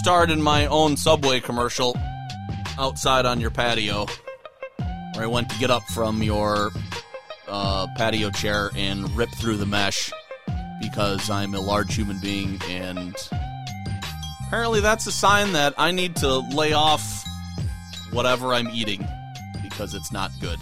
Starred in my own Subway commercial outside on your patio, where I went to get up from your uh, patio chair and rip through the mesh because I'm a large human being, and apparently that's a sign that I need to lay off whatever I'm eating because it's not good.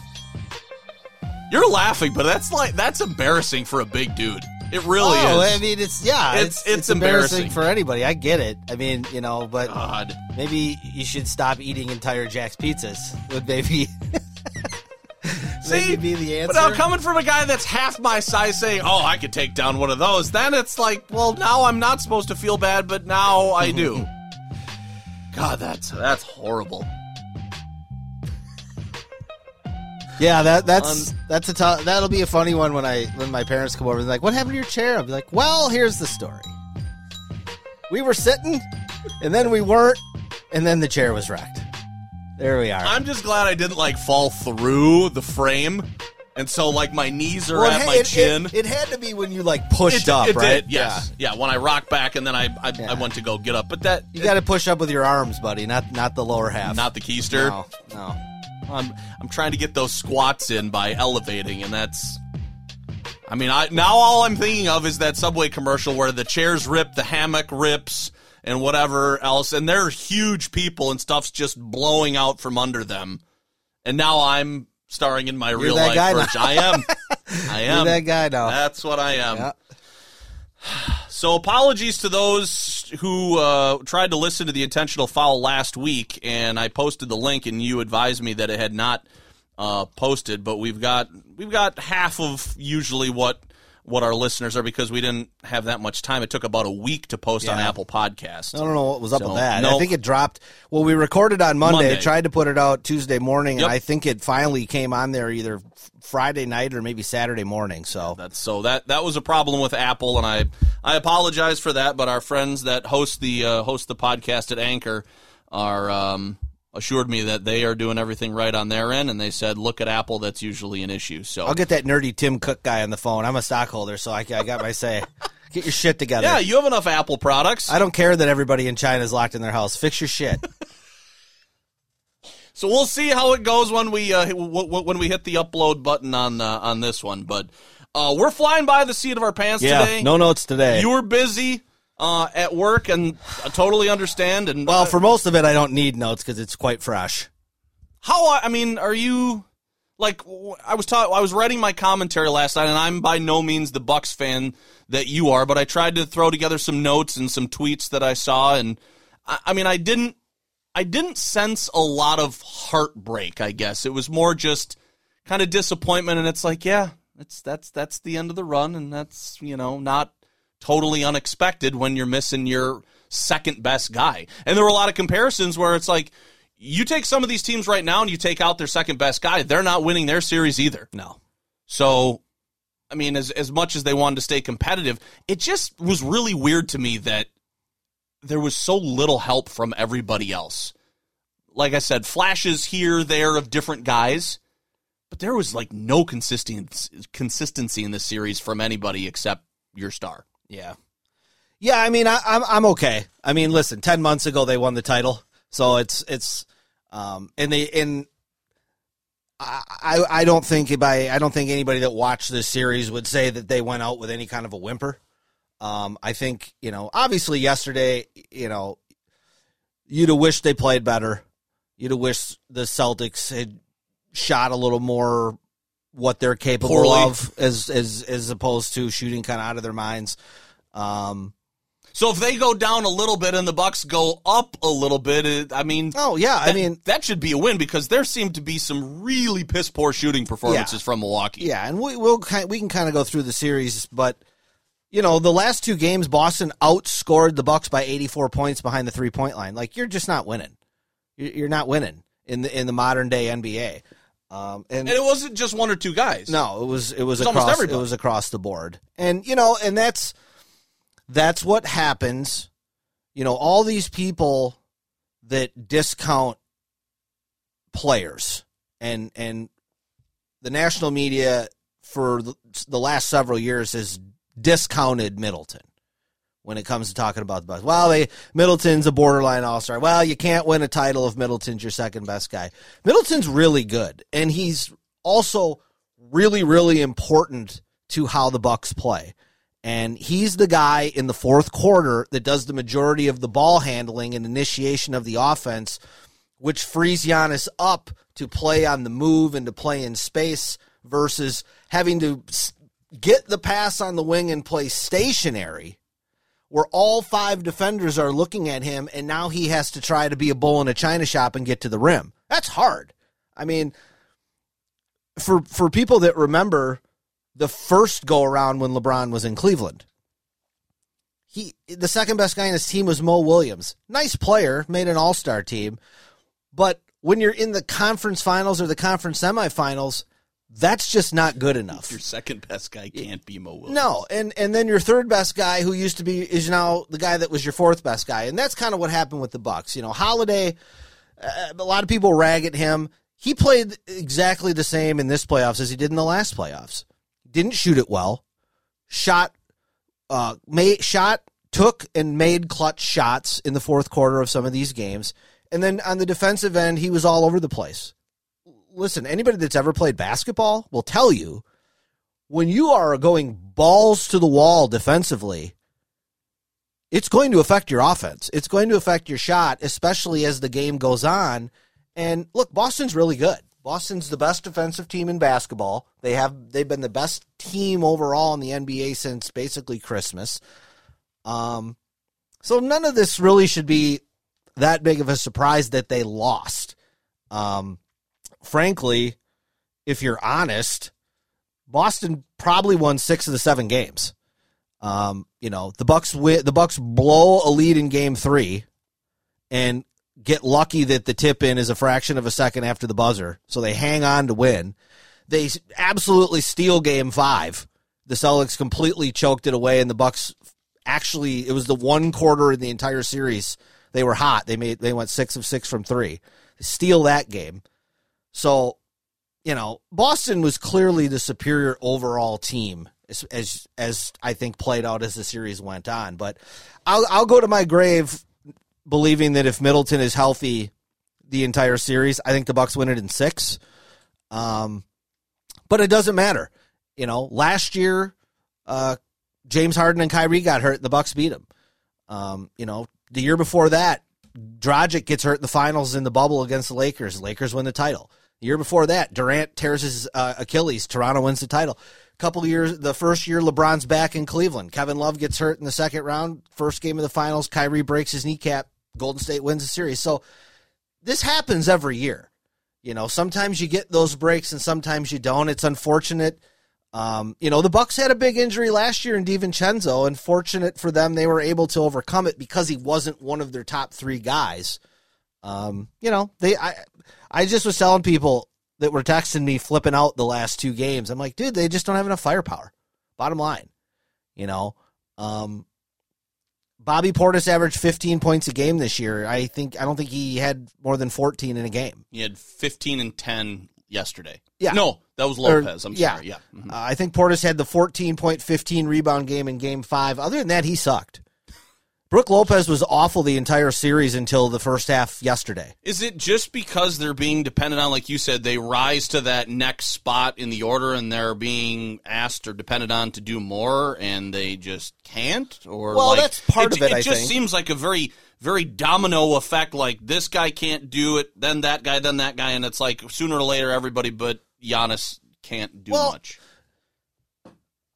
You're laughing, but that's like that's embarrassing for a big dude. It really oh, is. I mean, it's yeah, It's- it's it's embarrassing embarrassing. for anybody. I get it. I mean, you know, but God. maybe you should stop eating entire Jack's pizzas. Would maybe See, maybe be the answer? But now coming from a guy that's half my size saying, "Oh, I could take down one of those," then it's like, well, now I'm not supposed to feel bad, but now I do. God, that's that's horrible. Yeah, that that's Um, that's a t- that'll be a funny one when I when my parents come over and they're like, "What happened to your chair?" I'll be like, "Well, here's the story. We were sitting, and then we weren't, and then the chair was wrecked. There we are. I'm just glad I didn't like fall through the frame, and so like my knees are Well, at it- my it, chin. It, it had to be when you like pushed It- up, right? Did, yes, yeah. When I rocked back, and then I I, Yeah. I went to go get up, but that You got to push up with your arms, buddy, not not the lower half. not the keister. no, no. I'm I'm trying to get those squats in by elevating, and that's. I mean, I now all I'm thinking of is that Subway commercial where the chairs rip, the hammock rips, and whatever else, and they're huge people, and stuff's just blowing out from under them. And now I'm starring in my real that life guy now. version. I am. I You're am. that guy now. That's what I am. Yeah. So apologies to those who uh, tried to listen to the intentional foul last week, and I posted the link, and you advised me that it had not uh, posted. But we've got we've got half of usually what what our listeners are because we didn't have that much time. It took about a week to post on Apple Podcast. I don't know what was up So, with that. no. I think it dropped. Well, we recorded on Monday. Monday. Tried to put it out Tuesday morning, Yep. and I think it finally came on there either Friday night or maybe Saturday morning. So That's so that that was a problem with Apple, and I I apologize for that. But our friends that host the uh, host the podcast at Anchor are um, assured me that they are doing everything right on their end, and they said, "Look at Apple. That's usually an issue." So I'll get that nerdy Tim Cook guy on the phone. I'm a stockholder, so I, I got my say. Get your shit together. yeah, you have enough Apple products, I don't care that everybody in China is locked in their house. Fix your shit. so we'll see how it goes when we uh, when we hit the upload button on uh, on this one. But uh, we're flying by the seat of our pants yeah, today. no notes today. you were busy uh, at work, and I totally understand. And well, for most of it, I don't need notes because it's quite fresh. How I mean, are you like I was taught I was writing my commentary last night, and I'm by no means the Bucks fan that you are, but I tried to throw together some notes and some tweets that I saw, and I, I mean, I didn't I didn't sense a lot of heartbreak. I guess it was more just kind of disappointment, and it's like, yeah, it's that's that's the end of the run, and that's you know not totally unexpected when you're missing your second best guy. And there were a lot of comparisons where it's like you take some of these teams right now and you take out their second best guy, they're not winning their series either. No. So, I mean, as as much as they wanted to stay competitive, it just was really weird to me that there was so little help from everybody else. Like I said, flashes here, there of different guys, but there was like no consistency consistency in this series from anybody except your star. Yeah. Yeah, I mean, I, I'm I'm okay. I mean, listen, ten months ago they won the title, so it's it's, um, and they and I I I don't think by I don't think anybody that watched this series would say that they went out with any kind of a whimper. Um, I think you know, obviously yesterday, you know, you'd have wished they played better. You'd have wished the Celtics had shot a little more what they're capable Poorly. of, as as as opposed to shooting kind of out of their minds. Um, So if they go down a little bit and the Bucks go up a little bit, it, I mean, oh yeah, I mean, that should be a win because there seemed to be some really piss poor shooting performances Yeah. from Milwaukee. yeah, and we we'll we can kind of go through the series, but you know, the last two games, Boston outscored the Bucks by 84 points behind the three point line. Like you're just not winning. You're you're not winning in the in the modern day NBA. Um, and And it wasn't just one or two guys. no, it was it was It was across it was across the board. And you know, and that's that's what happens. You know, all these people that discount players and and the national media for the, the last several years has discounted Middleton when it comes to talking about the Bucks. Well, they Middleton's a borderline all star. Well, you can't win a title if Middleton's your second best guy. Middleton's really good, and he's also really, really important to how the Bucks play. And he's the guy in the fourth quarter that does the majority of the ball handling and initiation of the offense, which frees Giannis up to play on the move and to play in space versus having to get the pass on the wing and play stationary where all five defenders are looking at him and now he has to try to be a bull in a china shop and get to the rim. That's hard. I mean, for for people that remember the first go around when LeBron was in Cleveland, he the second best guy in his team was Mo Williams. Nice player, made an all-star team, but when you're in the conference finals or the conference semifinals, that's just not good enough. Your second best guy can't be Mo Williams. No, and and then your third best guy, who used to be, is now the guy that was your fourth best guy, and that's kind of what happened with the Bucks. You know, Holiday, uh, a lot of people rag at him. He played exactly the same in this playoffs as he did in the last playoffs. Didn't shoot it well. Shot, uh, made shot, took and made clutch shots in the fourth quarter of some of these games, and then on the defensive end, he was all over the place. Listen, anybody that's ever played basketball will tell you when you are going balls to the wall defensively, it's going to affect your offense. It's going to affect your shot, especially as the game goes on. And look, Boston's really good. Boston's the best defensive team in basketball. They have they've been the best team overall in the NBA since basically Christmas. Um so none of this really should be that big of a surprise that they lost. Um frankly, if you're honest, Boston probably won six of the seven games. Um, you know, the Bucks win, the Bucks blow a lead in game three and get lucky that the tip in is a fraction of a second after the buzzer. So they hang on to win. They absolutely steal game five. The Celtics completely choked it away and the Bucks actually it was the one quarter in the entire series. They were hot. They made they went six of six from three. They steal that game. So you know, Boston was clearly the superior overall team as, as as I think played out as the series went on. But I'll I'll go to my grave believing that if Middleton is healthy the entire series, I think the Bucks win it in six. Um, but it doesn't matter. You know, last year, uh, James Harden and Kyrie got hurt. The Bucks beat them. Um, you know, the year before that, Dragic gets hurt in the finals in the bubble against the Lakers. Lakers win the title. The year before that, Durant tears his uh, Achilles. Toronto wins the title. Couple years, the first year LeBron's back in Cleveland. Kevin Love gets hurt in the second round. First game of the finals, Kyrie breaks his kneecap. Golden State wins the series. So this happens every year. You know, sometimes you get those breaks and sometimes you don't. It's unfortunate. Um, you know, the Bucks had a big injury last year in DiVincenzo, and fortunate for them, they were able to overcome it because he wasn't one of their top three guys. Um, you know, they I I just was telling people that were texting me flipping out the last two games. I'm like, dude, they just don't have enough firepower. Bottom line. You know. Um Bobby Portis averaged 15 points a game this year. I think I don't think he had more than 14 in a game. He had 15 and 10 yesterday. Yeah. No, that was Or- Lopez. I'm yeah. sorry. Yeah. Mhm. Uh, I think Portis had the 14 point 15 rebound game in game five. Other than that, he sucked. Brook Lopez was awful the entire series until the first half yesterday. Is it just because they're being dependent on, like you said, they rise to that next spot in the order and they're being asked or depended on to do more and they just can't? Or Well, like- that's part of it, It I just think. seems like a very, very domino effect. Like this guy can't do it, then that guy, then that guy, and it's like sooner or later everybody but Giannis can't do Well, much.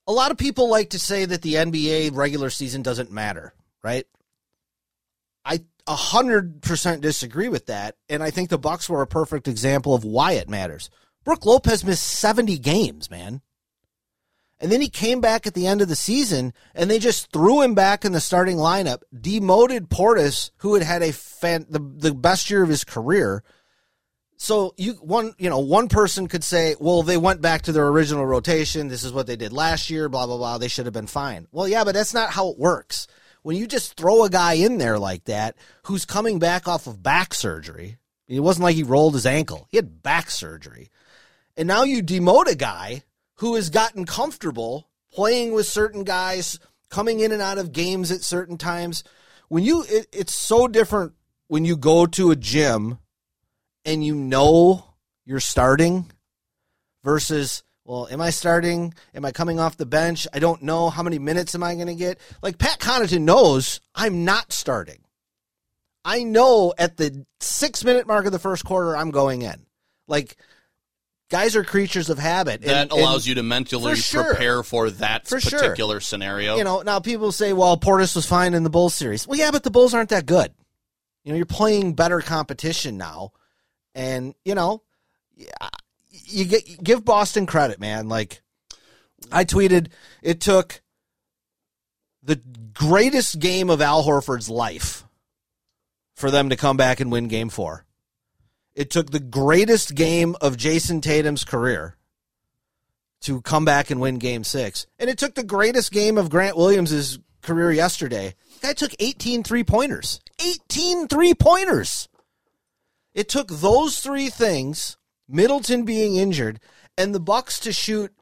A lot of people like to say that the NBA regular season doesn't matter, right? I a hundred percent disagree with that, and I think the Bucks were a perfect example of why it matters. Brook Lopez missed seventy games, man, And then he came back at the end of the season and they just threw him back in the starting lineup, demoted Portis, who had had a fan, the, the best year of his career. So you one you know one person could say, well, they went back to their original rotation. This is what they did last year. Blah blah blah. They should have been fine. Well, yeah, but that's not how it works. When you just throw a guy in there like that, who's coming back off of back surgery, it wasn't like he rolled his ankle. He had back surgery, and now you demote a guy who has gotten comfortable playing with certain guys, coming in and out of games at certain times. When you, it, it's so different when you go to a gym and you know you're starting versus well am i starting? Am i coming off the bench? I don't know. How many minutes am i going to get? Like pat connaughton knows i'm not starting. I know at the six minute mark of the first quarter i'm going in. Like guys are creatures of habit That and- allows and, you to mentally For sure. prepare for that For sure. particular scenario. you know now people say well portis was fine in the bulls series. Well yeah but the bulls aren't that good. You know you're playing better competition now. And you know yeah, you get give boston credit man like i tweeted it took the greatest game of al horford's life for them to come back and win game four it took the greatest game of jayson tatum's career to come back and win game six. And it took the greatest game of Grant Williams' career yesterday. Guy took 18 three pointers. 18 three pointers. It took those three things, Middleton being injured, and the Bucks to shoot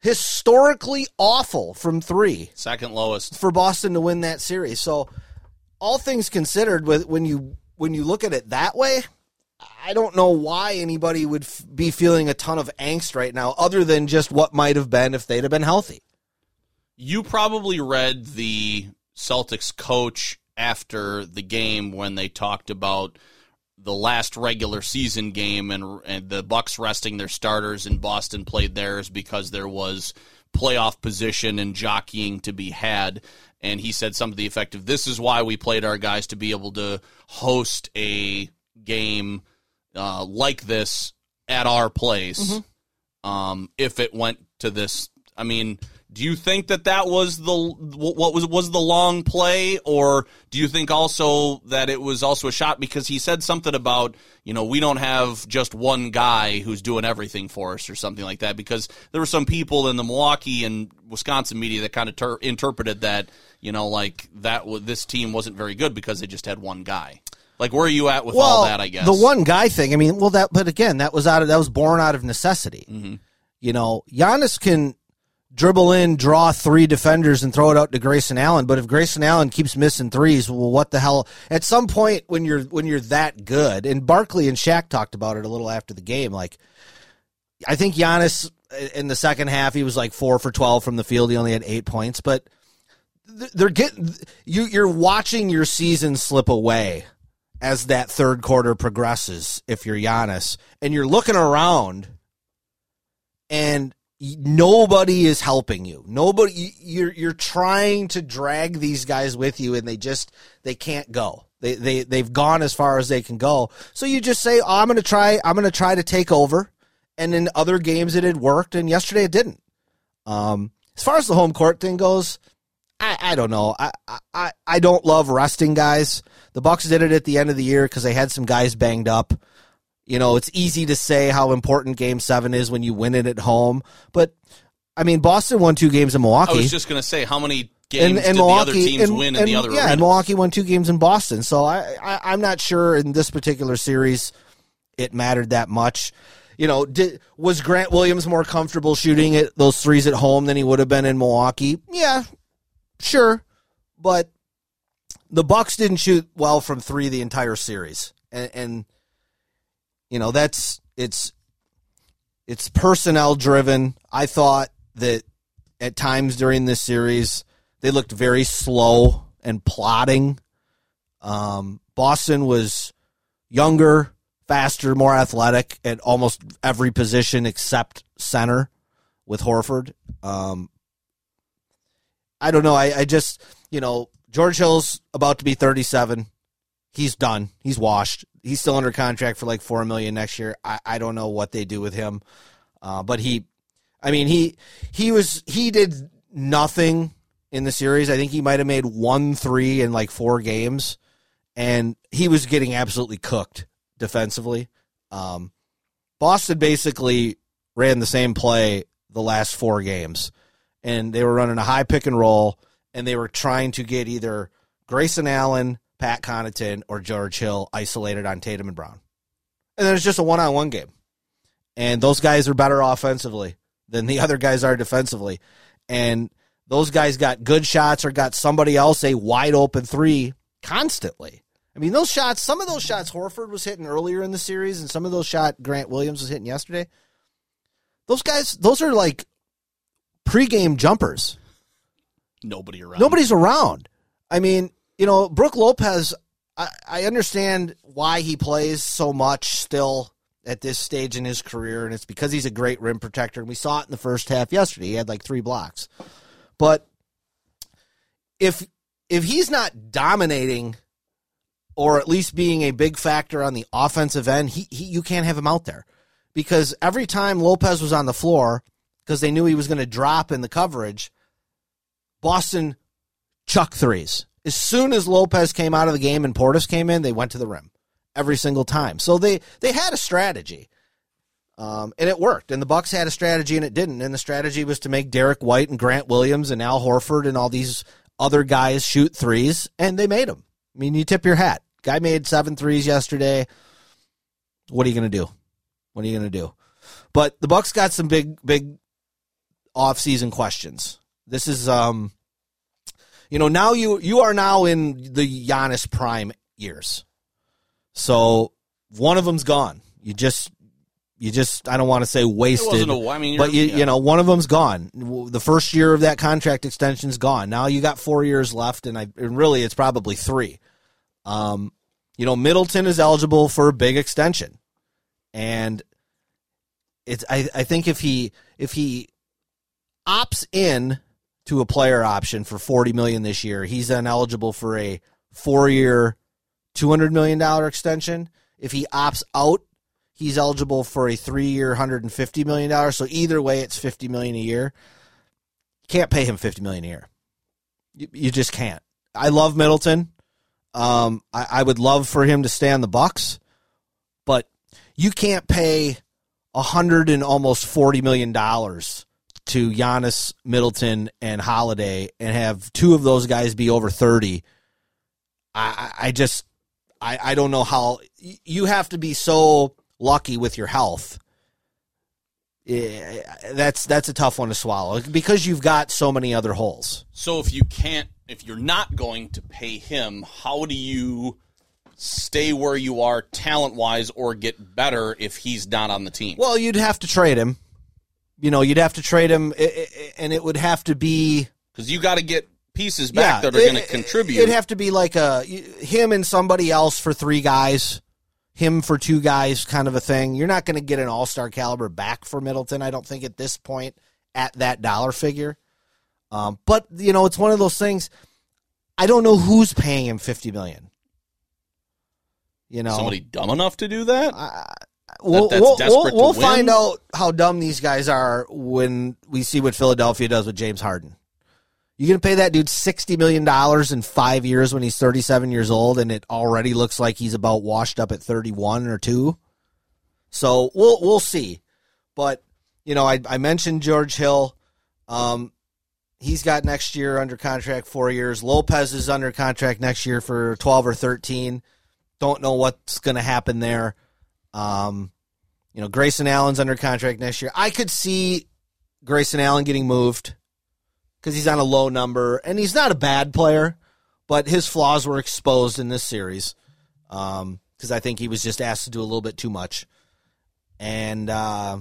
historically awful from three Second lowest. for Boston to win that series. So, all things considered, with when you when you look at it that way, I don't know why anybody would f- be feeling a ton of angst right now, other than just what might have been if they'd have been healthy. You probably read the Celtics coach after the game when they talked about the last regular season game and and the Bucks resting their starters and Boston played theirs because there was playoff position and jockeying to be had and he said something to the effect of this is why we played our guys to be able to host a game uh, like this at our place um, if it went to this. I mean, do you think that that was the what was was the long play, or do you think also that it was also a shot because he said something about you know we don't have just one guy who's doing everything for us or something like that because there were some people in the Milwaukee and Wisconsin media that kind of ter- interpreted that you know like that this team wasn't very good because they just had one guy. Like where are you at with all that? I guess the one guy thing. I mean, well, that but again, that was out of that was born out of necessity. Mm-hmm. You know, Giannis can dribble in, draw three defenders, and throw it out to Grayson Allen. But if Grayson Allen keeps missing threes, well, what the hell? At some point, when you're when you're that good, and Barkley and Shaq talked about it a little after the game, like. I think Giannis uh, in the second half he was like four for twelve from the field. He only had eight points, but they're getting you. You're watching your season slip away as that third quarter progresses. If you're Giannis and you're looking around, and nobody is helping you. Nobody. You're you're trying to drag these guys with you, and they just they can't go. They they they've gone as far as they can go. So you just say, oh, "I'm going to try. I'm going to try to take over." And in other games, it had worked, and yesterday it didn't. Um, as far as the home court thing goes, I, I don't know. I, I I don't love resting guys. The Bucks did it at the end of the year because they had some guys banged up. You know, it's easy to say how important Game Seven is when you win it at home, but I mean, Boston won two games in Milwaukee. I was just gonna say how many games did the other teams and- win in the other yeah, arena? and Milwaukee won two games in Boston. So I, I I'm not sure in this particular series it mattered that much. You know, did, was Grant Williams more comfortable shooting at those threes at home than he would have been in Milwaukee? Yeah, sure, but the Bucks didn't shoot well from three the entire series, and, and you know that's it's it's personnel driven. I thought that at times during this series they looked very slow and plotting. Um, Boston was younger, faster, more athletic at almost every position except center with Horford. Um, I don't know. I, I just, you know, George Hill's about to be 37. He's done. He's washed. He's still under contract for like four million next year. I, I don't know what they do with him, uh, but he, I mean, he he was he did nothing in the series. I think he might have made one three in like four games, and he was getting absolutely cooked defensively. Um, Boston basically ran the same play the last four games, and they were running a high pick and roll, and they were trying to get either Grayson Allen, Pat Connaughton, or George Hill isolated on Tatum and Brown, and then it's just a one on one game, and those guys are better offensively than the other guys are defensively, and those guys got good shots or got somebody else a wide open three constantly. I mean, those shots, some of those shots Horford was hitting earlier in the series, and some of those shot Grant Williams was hitting yesterday. Those guys, those are like pregame jumpers. Nobody around. Nobody's around. I mean, you know, Brook Lopez, I, I understand why he plays so much still at this stage in his career, and it's because he's a great rim protector. And we saw it in the first half yesterday. He had like three blocks. But if if he's not dominating or at least being a big factor on the offensive end, he, he you can't have him out there because every time Lopez was on the floor, because they knew he was going to drop in the coverage, Boston chuck threes. As soon as Lopez came out of the game and Portis came in, they went to the rim every single time. So they they had a strategy. Um, and it worked. And the Bucks had a strategy and it didn't. And the strategy was to make Derek White and Grant Williams and Al Horford and all these other guys shoot threes, and they made them. I mean, you tip your hat. Guy made seven threes yesterday. What are you going to do? What are you going to do? But the Bucks got some big, big off-season questions. This is, um, you know, now you you are now in the Giannis prime years. So one of them's gone. You just you just I don't want to say wasted. a- I mean, but you yeah. you know one of them's gone. The first year of that contract extension's gone. Now you got four years left, and I and really it's probably three. Um, you know Middleton is eligible for a big extension, and it's I I think if he if he opts in to a player option for 40 million this year, he's then eligible for a 4-year 200 million dollar extension. If he opts out, he's eligible for a 3-year 150 million dollars. So either way it's 50 million a year. Can't pay him 50 million a year. You, you just can't. I love Middleton. Um, I, I would love for him to stay on the Bucks, but you can't pay a hundred and almost forty million dollars to Giannis, Middleton, and Holiday, and have two of those guys be over thirty. I, I just I, I don't know how you have to be so lucky with your health. Yeah, that's that's a tough one to swallow because you've got so many other holes. So if you can't, if you're not going to pay him, how do you stay where you are talent wise or get better if he's not on the team? Well, you'd have to trade him. You know, you'd have to trade him, i- i- and it would have to be Because you got to get pieces back that are going to contribute. It'd have to be like a him and somebody else for three guys, him for two guys, kind of a thing. You're not going to get an all star caliber back for Middleton, I don't think, at this point at that dollar figure. Um, but you know, it's one of those things. I don't know who's paying him fifty million. You know, Somebody dumb enough to do that? We'll, that's we'll, we'll, to we'll win? find out how dumb these guys are when we see what Philadelphia does with James Harden. You gonna pay that dude sixty million dollars in five years when he's thirty-seven years old, and it already looks like he's about washed up at thirty-one or two. So we'll we'll see, but you know I I mentioned George Hill. Um, he's got next year under contract four years. Lopez is under contract next year for twelve or thirteen. Don't know what's going to happen there. Um, you know, Grayson Allen's under contract next year. I could see Grayson Allen getting moved because he's on a low number and he's not a bad player, but his flaws were exposed in this series because I think he was just asked to do a little bit too much. And uh,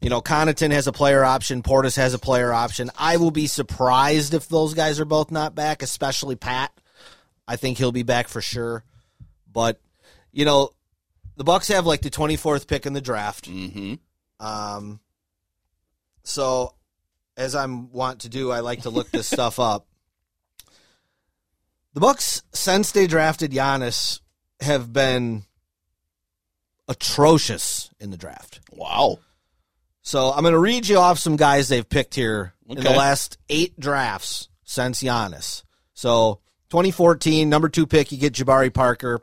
you know, Connaughton has a player option. Portis has a player option. I will be surprised if those guys are both not back, especially Pat. I think he'll be back for sure. But you know, the Bucks have like the twenty fourth pick in the draft. mm-hmm. Um, so, as I'm want to do, I like to look this stuff up. The Bucks, since they drafted Giannis, have been atrocious in the draft. Wow. So I'm going to read you off some guys they've picked here in the last eight drafts since Giannis. So 2014, number two pick, you get Jabari Parker.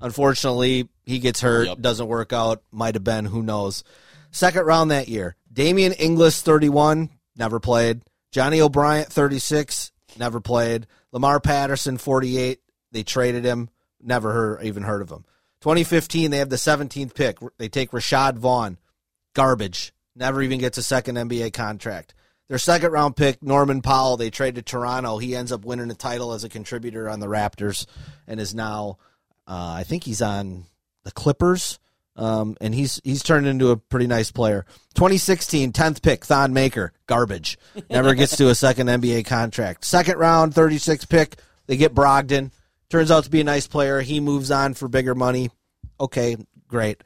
Unfortunately, he gets hurt, Yep. doesn't work out. Might have been, who knows. Second round that year, Damien Inglis, 31, never played. Johnny O'Bryant, 36, never played. Lamar Patterson, 48, they traded him, never heard, even heard of him. 2015, they have the 17th pick. They take Rashad Vaughn, garbage. Never even gets a second NBA contract. Their second round pick, Norman Powell, they trade to Toronto. He ends up winning a title as a contributor on the Raptors and is now, uh, I think he's on the Clippers. Um, and he's he's turned into a pretty nice player. 2016, 10th pick, Thon Maker, garbage. Never gets to a second NBA contract. Second round, 36 pick, they get Brogdon. Turns out to be a nice player. He moves on for bigger money. Okay, great.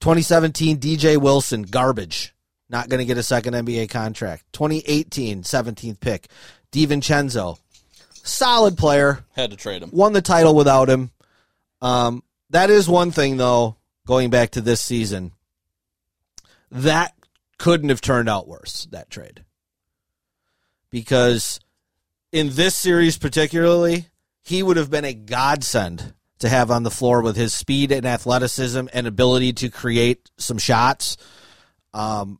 2017, DJ Wilson, garbage. Not going to get a second NBA contract. 2018, 17th pick, DiVincenzo, solid player. Had to trade him. Won the title without him. Um, that is one thing, though, going back to this season. That couldn't have turned out worse, that trade. Because in this series, particularly, he would have been a godsend to have on the floor with his speed and athleticism and ability to create some shots. Um,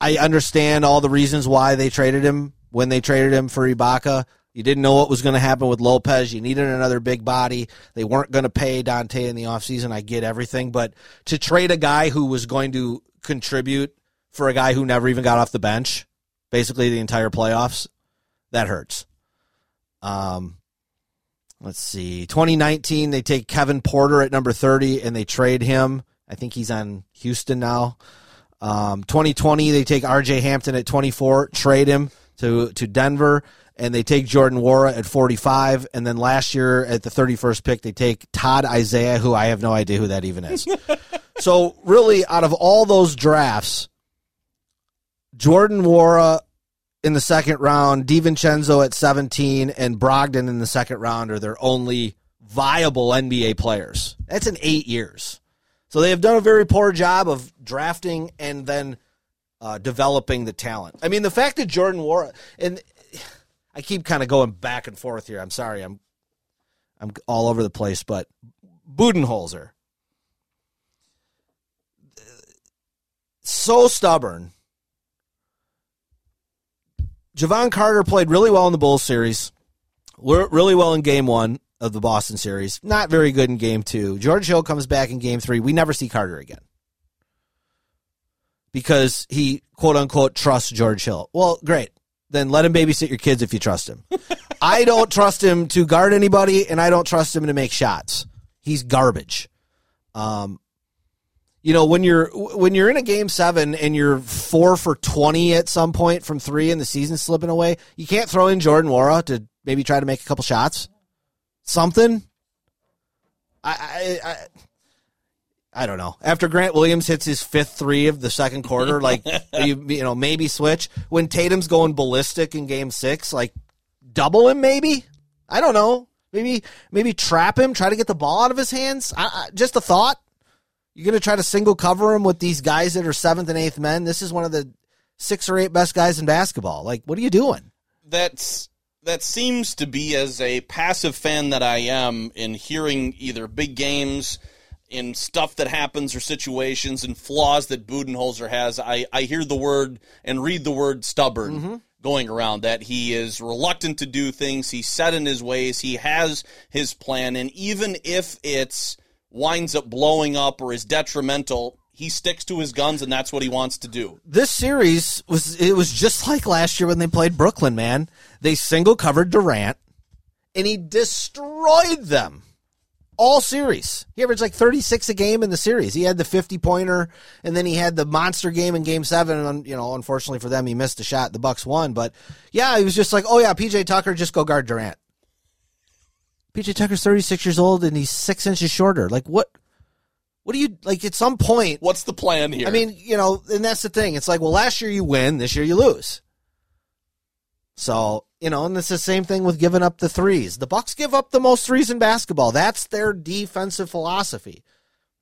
I understand all the reasons why they traded him when they traded him for Ibaka. You didn't know what was going to happen with Lopez. You needed another big body. They weren't going to pay Donte in the offseason. I get everything. But to trade a guy who was going to contribute for a guy who never even got off the bench, basically the entire playoffs, that hurts. Um, let's see. 2019, they take Kevin Porter at number 30 and they trade him. I think he's on Houston now. Um, 2020, they take RJ Hampton at 24, trade him to, to Denver, and they take Jordan Nwora at 45. And then last year at the 31st pick, they take Todd Isaiah, who I have no idea who that even is. so, really, out of all those drafts, Jordan Nwora in the second round, DiVincenzo at 17, and Brogdon in the second round are their only viable NBA players. That's in eight years. So they have done a very poor job of drafting and then uh, developing the talent. I mean, the fact that Jordan Nwora and I keep kind of going back and forth here. I'm sorry, I'm I'm all over the place, but Budenholzer so stubborn. Jevon Carter played really well in the Bulls series, really well in game one of the Boston series. Not very good in game two. George Hill comes back in game three. We never see Carter again because he quote unquote trusts George Hill. Well, great. Then let him babysit your kids if you trust him. I don't trust him to guard anybody, and I don't trust him to make shots. He's garbage. Um, you know when you're when you're in a game seven and you're four for twenty at some point from three and the season's slipping away, you can't throw in Jordan Nwora to maybe try to make a couple shots, something. I I I, I don't know. After Grant Williams hits his fifth three of the second quarter, like you you know maybe switch when Tatum's going ballistic in game six, like double him maybe. I don't know. Maybe maybe trap him, try to get the ball out of his hands. I, I, just a thought. You're going to try to single cover him with these guys that are seventh and eighth men. This is one of the six or eight best guys in basketball. Like, what are you doing? that's that seems to be as a passive fan that I am in hearing either big games in stuff that happens or situations and flaws that Budenholzer has. I, I hear the word and read the word stubborn mm-hmm. going around that he is reluctant to do things. He's set in his ways. He has his plan. And even if it's winds up blowing up or is detrimental, he sticks to his guns and that's what he wants to do. This series was it was just like last year when they played Brooklyn. Man, they single covered Durant, and he destroyed them all series. He averaged like 36 a game in the series. He had the 50 pointer, and then he had the monster game in Game Seven. And you know, unfortunately for them, he missed a shot. The Bucks won, but yeah, he was just like, oh yeah, PJ Tucker, just go guard Durant. PJ Tucker's 36 years old and he's six inches shorter. Like what? What do you like? At some point, What's the plan here? I mean, you know, and that's the thing. It's like, well, last year you win, this year you lose. So, you know, and it's the same thing with giving up the threes. The Bucks give up the most threes in basketball. That's their defensive philosophy.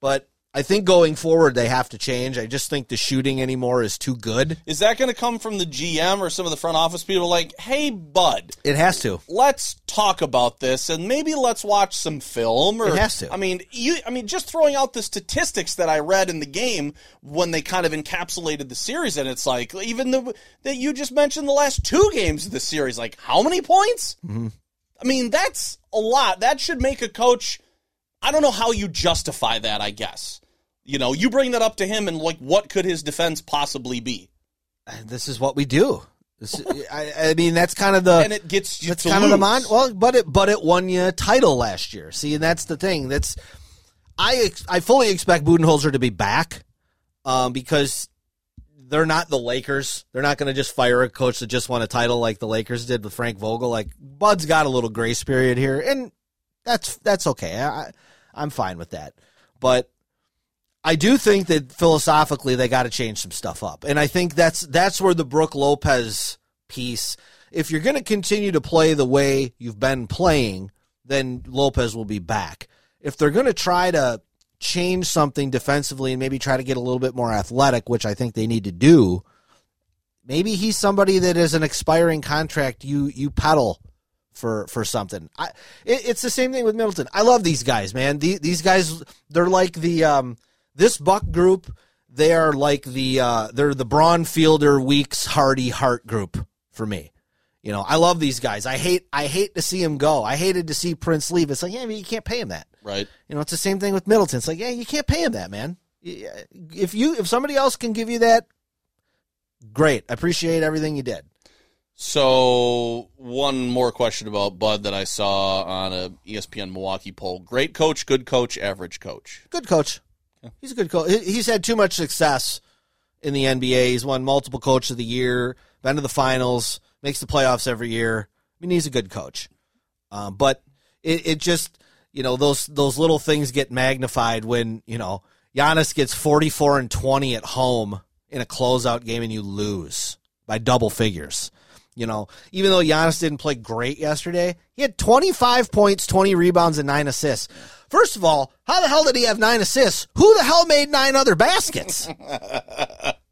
But I think going forward they have to change. I just think the shooting anymore is too good. Is that going to come from the GM or some of the front office people? Like, hey, bud, It has to. let's talk about this and maybe let's watch some film. Or It has to. I mean, you. I mean, just throwing out the statistics that I read in the game when they kind of encapsulated the series, and it's like even the that you just mentioned the last two games of the series. Like, how many points? Mm-hmm. I mean, that's a lot. That should make a coach. I don't know how you justify that. I guess you know you bring that up to him, and like, what could his defense possibly be? And This is what we do. This, I, I mean, that's kind of the and it gets you that's to kind of the lose. mon. Well, but it but it won you a title last year. See, and that's the thing. That's I ex- I fully expect Budenholzer to be back, um, because they're not the Lakers. They're not going to just fire a coach that just won a title like the Lakers did with Frank Vogel. Like Bud's got a little grace period here, and that's that's okay. I, I'm fine with that. But I do think that philosophically they got to change some stuff up, and I think that's that's where the Brook Lopez piece. If you're going to continue to play the way you've been playing, then Lopez will be back. If they're going to try to change something defensively and maybe try to get a little bit more athletic, which I think they need to do, maybe he's somebody that is an expiring contract. You you peddle for for something. I it, it's the same thing with Middleton. I love these guys, man. The, these guys, they're like the um this Buck group. They are like the uh they're the Braun Fielder Weeks Hardy Hart group for me. You know, I love these guys. I hate I hate to see him go. I hated to see Prince leave. It's like, yeah, but you can't pay him that. right? You know, it's the same thing with Middleton. It's like, yeah, you can't pay him that, man. If you if somebody else can give you that, great. I appreciate everything you did. So one more question about Bud that I saw on a ESPN Milwaukee poll: great coach, good coach, average coach. Good coach. He's a good coach. He's had too much success in the NBA. He's won multiple coach of the year, been to the finals, makes the playoffs every year. I mean, he's a good coach. Um, but it, it just, you know, those those little things get magnified when, you know, Giannis gets 44 and 20 at home in a closeout game and you lose by double figures. You know, even though Giannis didn't play great yesterday, he had 25 points, 20 rebounds, and nine assists. First of all, how the hell did he have nine assists? Who the hell made nine other baskets?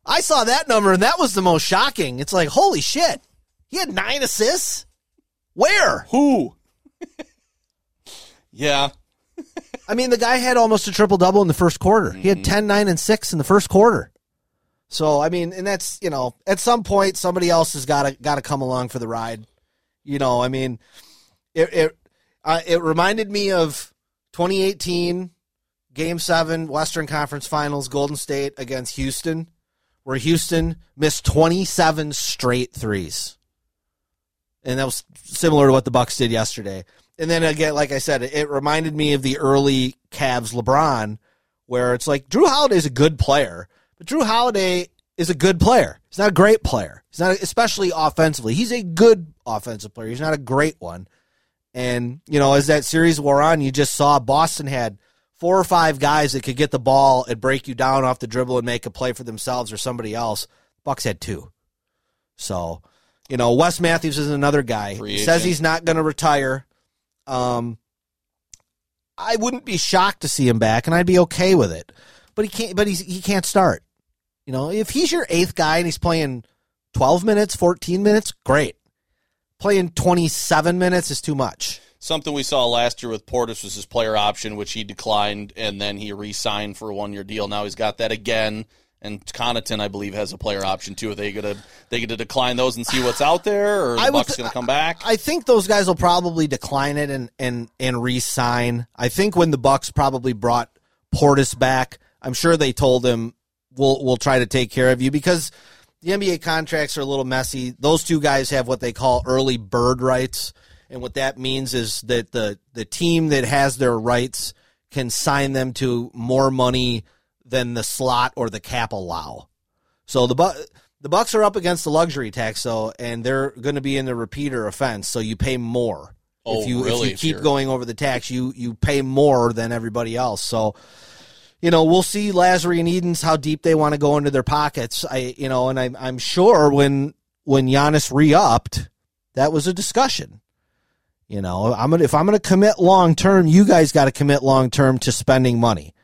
I saw that number and that was the most shocking. It's like, holy shit. He had nine assists? Where? Who? yeah, I mean, the guy had almost a triple double in the first quarter. He had 10, 9, and 6 in the first quarter. So, I mean, and that's, you know, at some point somebody else has got to got to come along for the ride. You know, I mean, it it uh, it reminded me of 2018 Game 7 Western Conference Finals Golden State against Houston where Houston missed 27 straight threes. And that was similar to what the Bucks did yesterday. And then again, like I said, it, reminded me of the early Cavs LeBron, where it's like Jrue Holiday is a good player, but Jrue Holiday is a good player. He's not a great player. He's not, especially offensively. He's a good offensive player. He's not a great one. And you know, as that series wore on, you just saw Boston had four or five guys that could get the ball and break you down off the dribble and make a play for themselves or somebody else. Bucks had two. So, you know, Wes Matthews is another guy. He says he's not going to retire. Um, I wouldn't be shocked to see him back, and I'd be okay with it. But he can't. But he's he can't start. You know, if he's your eighth guy and he's playing twelve minutes, fourteen minutes, great. Playing twenty seven minutes is too much. something we saw last year with Portis was his player option, which he declined, and then he re-signed for a one-year deal. Now he's got that again. And Connaughton, I believe, has a player option too. Are they gonna they gonna decline those and see what's out there, or the I Bucks th- gonna come back? I think those guys will probably decline it and and and re-sign. I think when the Bucks probably brought Portis back, I'm sure they told him we'll we'll try to take care of you because the NBA contracts are a little messy. Those two guys have what they call early bird rights, and what that means is that the the team that has their rights can sign them to more money than the slot or the cap allow. So the Bu- the Bucks are up against the luxury tax, though, and they're going to be in the repeater offense. So you pay more Oh, if you really? if you keep going over the tax. You you pay more than everybody else. So you know we'll see Lasry and Edens how deep they want to go into their pockets. I you know, and I'm I'm sure when when Giannis re upped, that was a discussion. You know, I'm gonna if I'm gonna commit long term, you guys got to commit long term to spending money.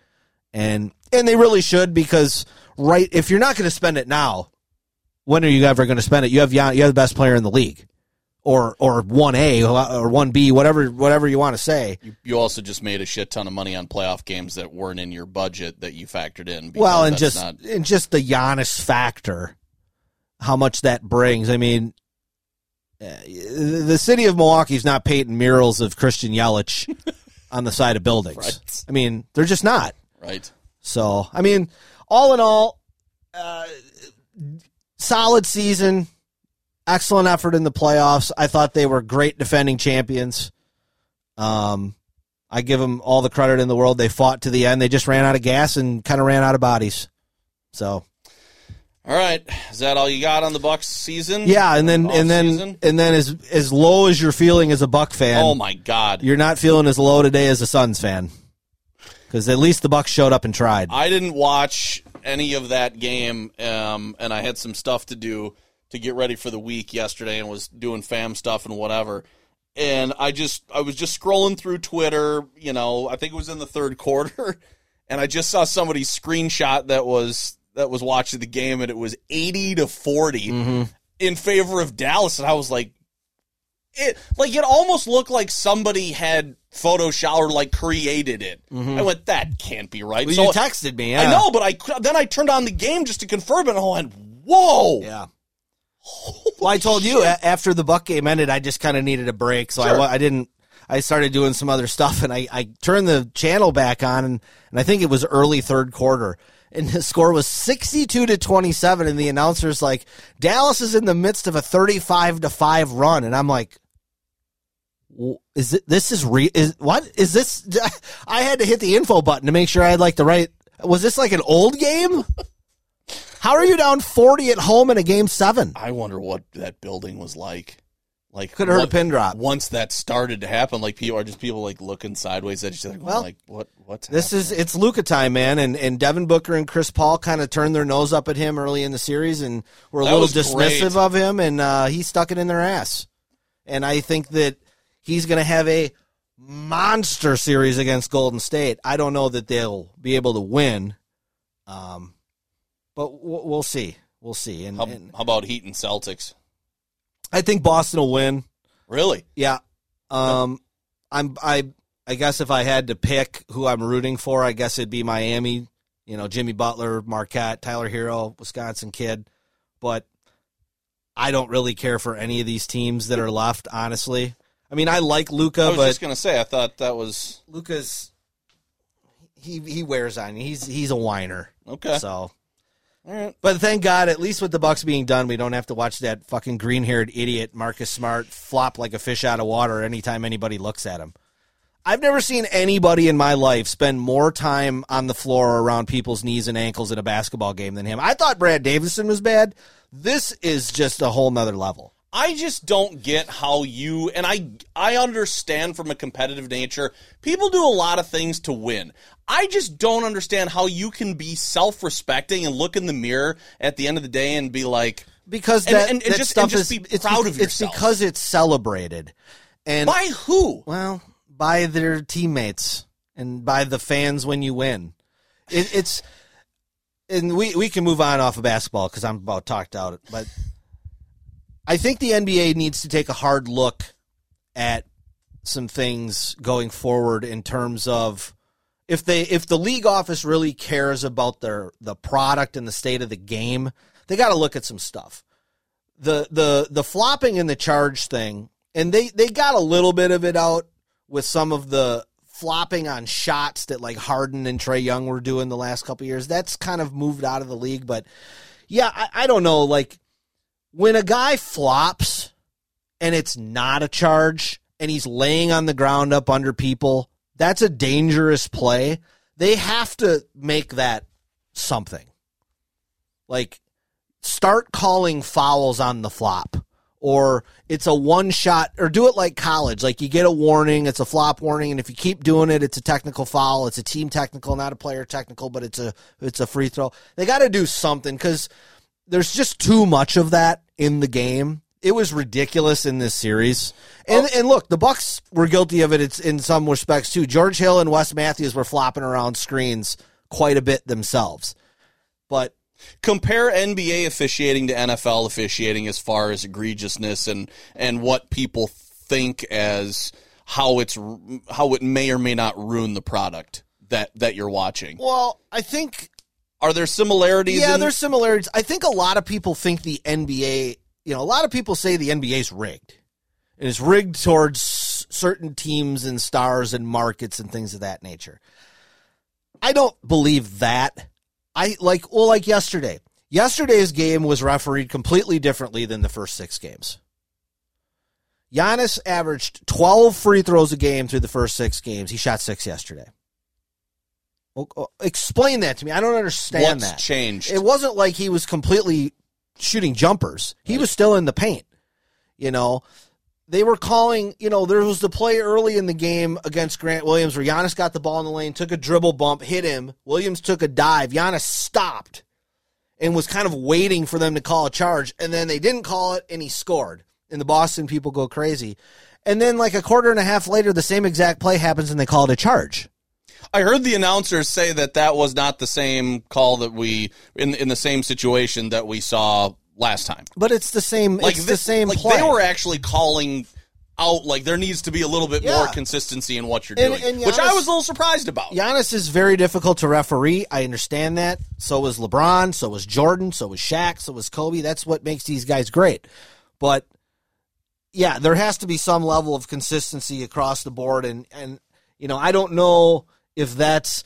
And and they really should because right if you're not going to spend it now, when are you ever going to spend it? You have you have the best player in the league, or or one A or one B, whatever whatever you want to say. You, you also just made a shit ton of money on playoff games that weren't in your budget that you factored in. Well, and just not- and just the Giannis factor, how much that brings. I mean, uh, the city of Milwaukee is not painting murals of Christian Yelich on the side of buildings. Right. I mean, they're just not. right. So, I mean, all in all, uh, solid season, excellent effort in the playoffs. I thought they were great defending champions. Um, I give them all the credit in the world. They fought to the end. They just ran out of gas and kind of ran out of bodies. So All right. Is that all you got on the Bucks season? yeah, and then and then Off-season? and then as as low as you're feeling as a Buck fan, oh my God. you're not feeling as low today as a Suns fan because at least the Bucks showed up and tried. I didn't watch any of that game, um, and I had some stuff to do to get ready for the week yesterday, and was doing fam stuff and whatever. And I just, I was just scrolling through Twitter. You know, I think it was in the third quarter, and I just saw somebody's screenshot that was that was watching the game, and it was eighty to 40 mm-hmm. in favor of Dallas, and I was like, it like it almost looked like somebody had Photoshop or like created it. Mm-hmm. I went, that can't be right. Well, So- you texted me. Yeah. I know, but I then I turned on the game just to confirm it, and I went, "Whoa!" Yeah. Well, I told you a- after the Buck game ended, I just kind of needed a break, so I Sure. wa- I, didn't. I started doing some other stuff, and I, I turned the channel back on, and, and I think it was early third quarter, and the score was sixty-two to twenty-seven, and the announcer's like, "Dallas is in the midst of a thirty-five to five run," and I'm like. Is it? This is re? Is what? Is this? I had to hit the info button to make sure I had like the right. Was this like an old game? How are you down forty at home in a game seven? I wonder what that building was like. Like Could have heard a pin drop. once that started to happen. Like people are just people like looking sideways at each other. Well, like what? What's This happening? is it's Luka time, man, and and Devin Booker and Chris Paul kind of turned their nose up at him early in the series, and were a That little dismissive great. of him, and uh, he stuck it in their ass. And I think that he's going to have a monster series against Golden State. I don't know that they'll be able to win, um, but we'll, see. We'll see. And, How, and how about Heat and Celtics? I think Boston will win. Really? Yeah. Um I'm I I guess if I had to pick who I'm rooting for, I guess it'd be Miami. You know, Jimmy Butler, Marquette, Tyler Herro, Wisconsin kid. But I don't really care for any of these teams that are left, honestly. I mean, I like Luka. But I was but just gonna say. I thought that was Luka's he he wears on. He's he's a whiner. okay. So. But thank God, at least with the Bucks being done, we don't have to watch that fucking green-haired idiot Marcus Smart flop like a fish out of water anytime anybody looks at him. I've never seen anybody in my life spend more time on the floor around people's knees and ankles in a basketball game than him. I thought Brad Davison was bad. This is just a whole nother level. I just don't get how you and I I understand from a competitive nature. People do a lot of things to win. I just don't understand how you can be self-respecting and look in the mirror at the end of the day and be like Because that, and- and that just- stuff and just is be proud of It's because it's celebrated, and by who? Well, by their teammates and by the fans when you win. It, it's and we we can move on off of basketball because I'm about talked out. But I think the NBA needs to take a hard look at some things going forward in terms of if they if the league office really cares about their the product and the state of the game, they got to look at some stuff. The the the flopping and the charge thing, and they they got a little bit of it out with some of the flopping on shots that like Harden and Trae Young were doing the last couple years. That's kind of moved out of the league, but yeah, I, I don't know. Like when a guy flops and it's not a charge and he's laying on the ground up under people, that's a dangerous play. They have to make that something. Like start calling fouls on the flop or it's a one shot or do it like college like you get a warning it's a flop warning and if you keep doing it it's a technical foul it's a team technical not a player technical but it's a it's a free throw they got to do something cuz there's just too much of that in the game it was ridiculous in this series and oh. and look the bucks were guilty of it it's in some respects too george hill and wes matthews were flopping around screens quite a bit themselves. But compare NBA officiating to NFL officiating as far as egregiousness and and what people think as how it's how it may or may not ruin the product that that you're watching. well, I think Are there similarities? yeah, in- there's similarities. I think a lot of people think the NBA, you know, a lot of people say the NBA's rigged. And it's rigged towards certain teams and stars and markets and things of that nature. I don't believe that. I like well like yesterday. Yesterday's game was refereed completely differently than the first 6 games. Giannis averaged 12 free throws a game through the first 6 games. He shot 6 yesterday. Explain that to me. I don't understand what's that. changed? It wasn't like he was completely shooting jumpers. He was still in the paint. You know, they were calling, you know, there was the play early in the game against Grant Williams where Giannis got the ball in the lane, took a dribble bump, hit him. Williams took a dive. Giannis stopped and was kind of waiting for them to call a charge. And then they didn't call it and he scored. And the Boston people go crazy. And then, like a quarter and a half later, the same exact play happens and they call it a charge. I heard the announcers say that that was not the same call that we in in the same situation that we saw last time. But it's the same. Like it's thi- the same Like play. they were actually calling out like there needs to be a little bit more consistency in what you're And- doing, and which I was a little surprised about. Giannis is very difficult to referee. I understand that. So was LeBron. So was Jordan. So was Shaq. So was Kobe. That's what makes these guys great. But yeah, there has to be some level of consistency across the board. And and you know, I don't know if that's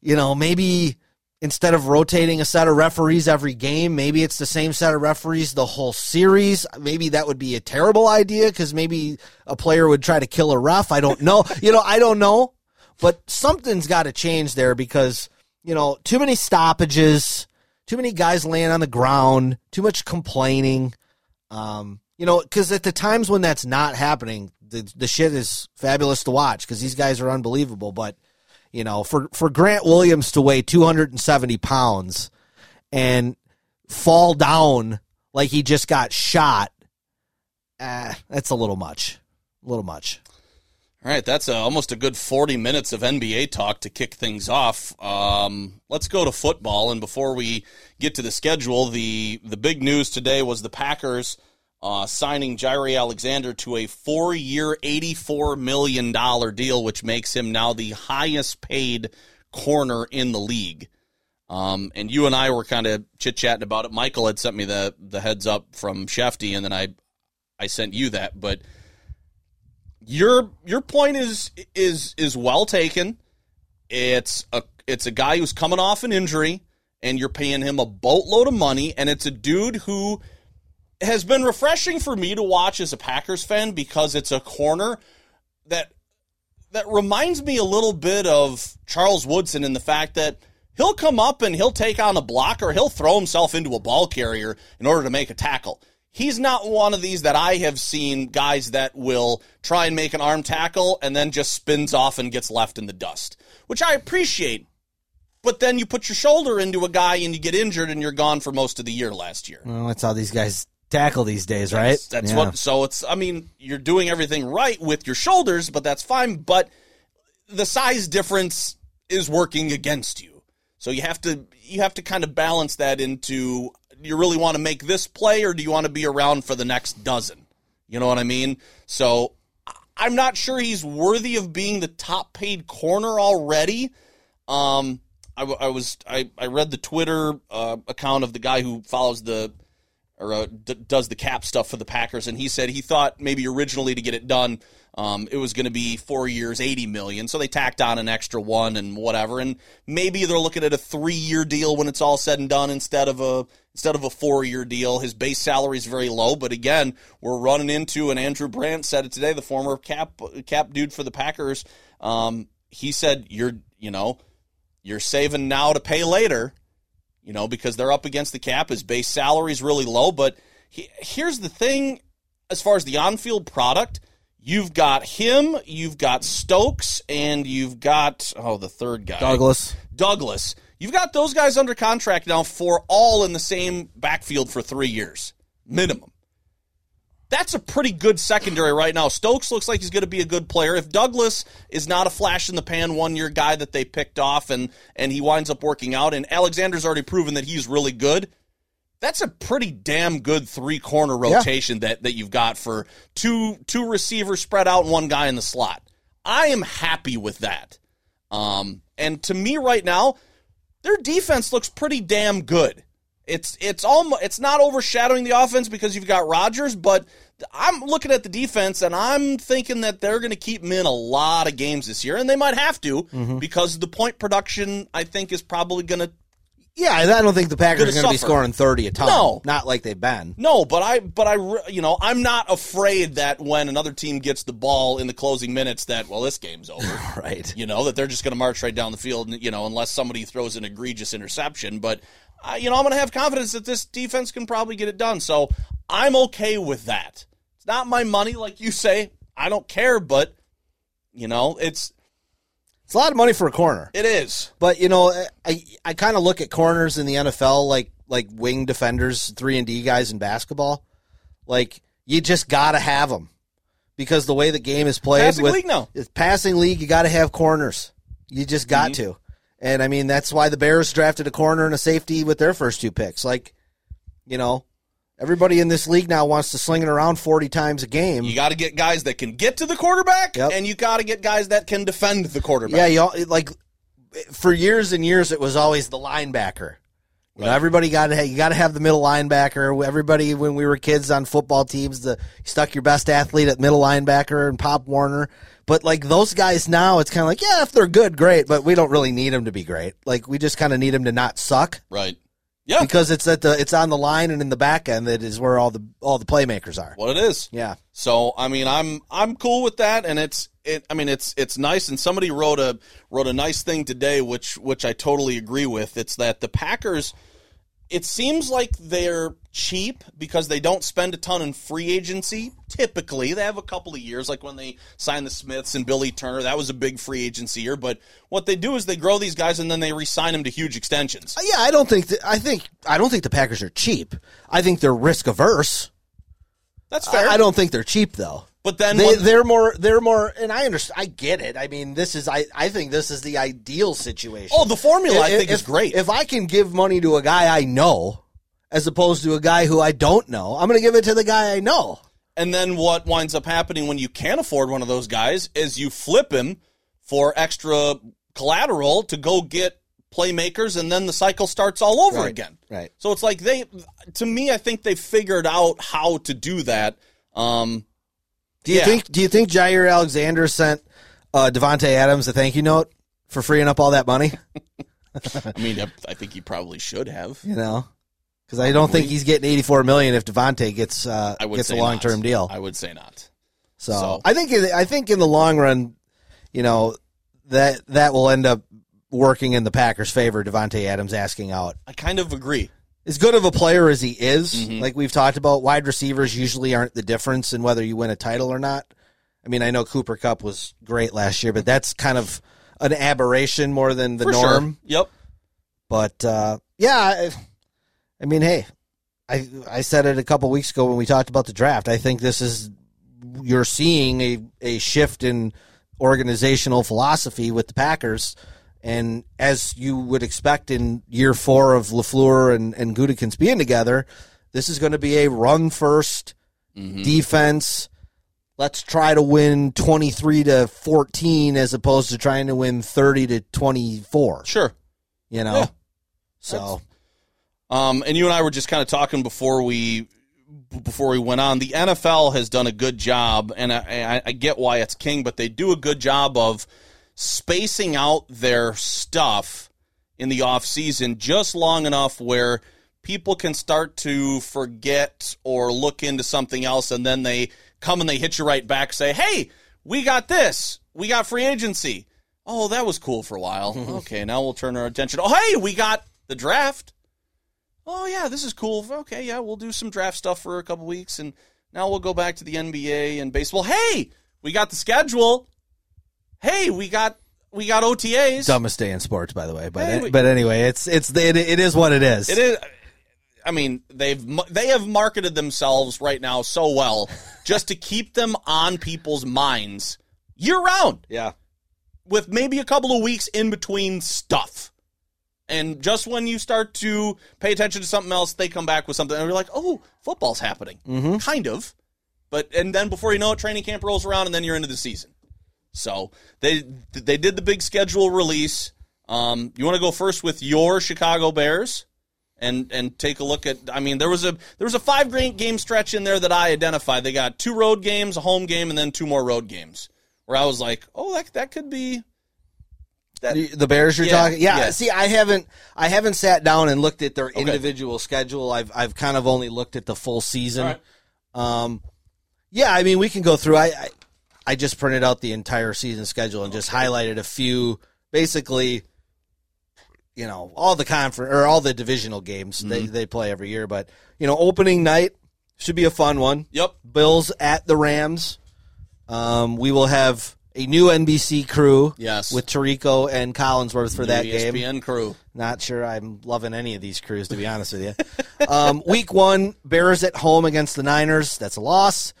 you know maybe instead of rotating a set of referees every game, maybe it's the same set of referees the whole series. Maybe that would be a terrible idea because maybe a player would try to kill a ref. I don't know. you know, I don't know. But something's got to change there because, you know, too many stoppages, too many guys laying on the ground, too much complaining. Um, you know, because at the times when that's not happening, the, the shit is fabulous to watch because these guys are unbelievable. But, you know, for, for Grant Williams to weigh 270 pounds and fall down like he just got shot, eh, that's a little much. A little much. All right, that's uh almost a good 40 minutes of NBA talk to kick things off. Um, let's go to football. And before we get to the schedule, the, the big news today was the Packers uh, signing Jaire Alexander to a four year, $84 million deal, which makes him now the highest paid corner in the league. Um, and you and I were kind of chit chatting about it. Michael had sent me the, the heads up from Schefty, and then I, I sent you that. But your your point is is is well taken. It's a it's a guy who's coming off an injury, and you're paying him a boatload of money, and it's a dude who has been refreshing for me to watch as a Packers fan because it's a corner that that reminds me a little bit of Charles Woodson in the fact that he'll come up and he'll take on a blocker, he'll throw himself into a ball carrier in order to make a tackle. He's not one of these that I have seen guys that will try and make an arm tackle and then just spins off and gets left in the dust, which I appreciate. But then you put your shoulder into a guy and you get injured and you're gone for most of the year last year. Well, that's how these guys tackle these days, right? That's, that's Yeah. what. So it's. I mean, you're doing everything right with your shoulders, but that's fine. But the size difference is working against you. So you have to you have to kind of balance that into. Do you really want to make this play, or do you want to be around for the next dozen? You know what I mean? So I'm not sure he's worthy of being the top paid corner already. Um, I, I was I, I read the Twitter uh, account of the guy who follows the or uh, d- does the cap stuff for the Packers, and he said he thought maybe originally to get it done, um, it was going to be four years, eighty million. So they tacked on an extra one and whatever, and maybe they're looking at a three-year deal when it's all said and done instead of a instead of a four-year deal. His base salary is very low, but again, we're running into, and Andrew Brandt said it today, the former cap cap dude for the Packers. Um, he said you're you know you're saving now to pay later you know, because they're up against the cap. His base salary is really low. But he, here's the thing as far as the on field product, you've got him, you've got Stokes, and you've got, oh, the third guy, Douglas. Douglas. You've got those guys under contract now for all in the same backfield for three years, minimum. That's a pretty good secondary right now. Stokes looks like he's going to be a good player. If Douglas is not a flash in the pan one year guy that they picked off and and he winds up working out, and Alexander's already proven that he's really good. That's a pretty damn good three corner rotation that that you've got for two two receivers spread out and one guy in the slot. I am happy with that. Um, and to me right now, their defense looks pretty damn good. It's it's almost it's not overshadowing the offense because you've got Rodgers, but I'm looking at the defense and I'm thinking that they're going to keep them in a lot of games this year, and they might have to mm-hmm. because the point production I think is probably going to Yeah, I don't think the Packers are going to be scoring 30 a ton. No. Not like they've been. No, but I, but I, you know, I'm not afraid that when another team gets the ball in the closing minutes, that well, this game's over. Right. You know that they're just going to march right down the field. You know, unless somebody throws an egregious interception. But uh, you know, I'm going to have confidence that this defense can probably get it done. So I'm okay with that. It's not my money, like you say. I don't care, but you know, it's It's a lot of money for a corner. it is. But you know, I I kind of look at corners in the NFL like like wing defenders, three and D guys in basketball. Like you just got to have them because the way the game is played Passing with league now. it's passing league, you got to have corners. You just got Mm-hmm. to. And I mean, that's why the Bears drafted a corner and a safety with their first two picks. Like, you know, everybody in this league now wants to sling it around 40 times a game. You got to get guys that can get to the quarterback, Yep. and you got to get guys that can defend the quarterback. Yeah, you like for years and years, it was always the linebacker. You know, everybody got to you got to have the middle linebacker. Everybody, when we were kids on football teams, the you stuck your best athlete at middle linebacker and Pop Warner. But like those guys now, it's kind of like yeah, if they're good, great. But we don't really need them to be great. Like we just kind of need them to not suck Right. Yeah. because it's at the it's on the line and in the back end that is where all the all the playmakers are. what it is. Yeah, So I mean, I'm I'm cool with that, and it's it. I mean, it's it's nice. And somebody wrote a wrote a nice thing today, which which I totally agree with. It's that the Packers. It seems like they're cheap because they don't spend a ton in free agency. Typically, they have a couple of years, like when they signed the Smiths and Billy Turner. That was a big free agency year. But what they do is they grow these guys and then they re-sign them to huge extensions. Uh, yeah. I don't think I think I don't think the Packers are cheap. I think they're risk averse. That's fair. I, I don't think they're cheap though. But then They, when- they're more. They're more. And I understand. I get it. I mean, this is. I. I think this is the ideal situation. Oh, the formula I If- think is great. If I can give money to a guy I know, as opposed to a guy who I don't know, I'm going to give it to the guy I know. And then what winds up happening when you can't afford one of those guys is you flip him for extra collateral to go get playmakers, and then the cycle starts all over Right, again. right. So it's like they, to me, I think they figured out how to do that. Um, Do you Yeah. think? Do you think Jaire Alexander sent uh, Davante Adams a thank you note for freeing up all that money? I mean, I- I think he probably should have. You know, because I don't think he's getting 84 million if Davante gets uh, I would gets say a long term not. deal. I would say not. So, So- I think I think in the long run, you know that that will end up working in the Packers' favor. Davante Adams asking out. I kind of agree. As good of a player as he is, Mm-hmm. like we've talked about, wide receivers usually aren't the difference in whether you win a title or not. I mean, I know Cooper Kupp was great last year, but that's kind of an aberration more than the For norm. sure. Yep. But uh, yeah, I, I mean, hey, I I said it a couple weeks ago when we talked about the draft. I think this is you're seeing a a shift in organizational philosophy with the Packers, and as you would expect in year four of Lafleur and and Gutekunst being together, this is going to be a run 1st mm-hmm. defense. Let's try to win twenty three to fourteen as opposed to trying to win thirty to twenty four. Sure. You know, Yeah. so. Um, and you and I were just kind of talking before we before we went on. The NFL has done a good job, and I, I, I get why it's king, but they do a good job of spacing out their stuff in the off season just long enough where people can start to forget or look into something else, and then they come and they hit you right back, say, "Hey, we got this. We got free agency." Oh, that was cool for a while. okay, now we'll turn our attention. Oh, hey, we got the draft oh yeah, this is cool. Okay, yeah, we'll do some draft stuff for a couple weeks, and now we'll go back to the NBA and baseball. Hey, we got the schedule. Hey, we got we got OTAs. dumbest day in sports, by the way. But Hey, we- but anyway, it's it's it, it is what it is. It is. I mean, they've they have marketed themselves right now so well just to keep them on people's minds year round Yeah. with maybe a couple of weeks in between stuff. And just when you start to pay attention to something else, they come back with something, and you're like, "Oh, football's happening," mm-hmm. kind of. But and then before you know it, training camp rolls around, and then you're into the season. So they they did the big schedule release. Um, you want to go first with your Chicago Bears, and and take a look at. I mean, there was a there was a five game game stretch in there that I identified. They got two road games, a home game, and then two more road games. Where I was like, "Oh, that that could be." That, The, the Bears you're Yeah, talking? Yeah, yeah. See, I haven't I haven't sat down and looked at their individual schedule. I've I've kind of only looked at the full season. Right. Um, yeah, I mean, we can go through. I, I I just printed out the entire season schedule and just highlighted a few, basically, you know, all the conference or all the divisional games they Mm-hmm. they play every year. But you know, opening night should be a fun one. Yep. Bills at the Rams. Um, we will have a new NBC crew. Yes. with Tirico and Collinsworth for that New game. ESPN crew. Not sure I'm loving any of these crews, to be honest with you. Um, week one, Bears at home against the Niners. That's a loss.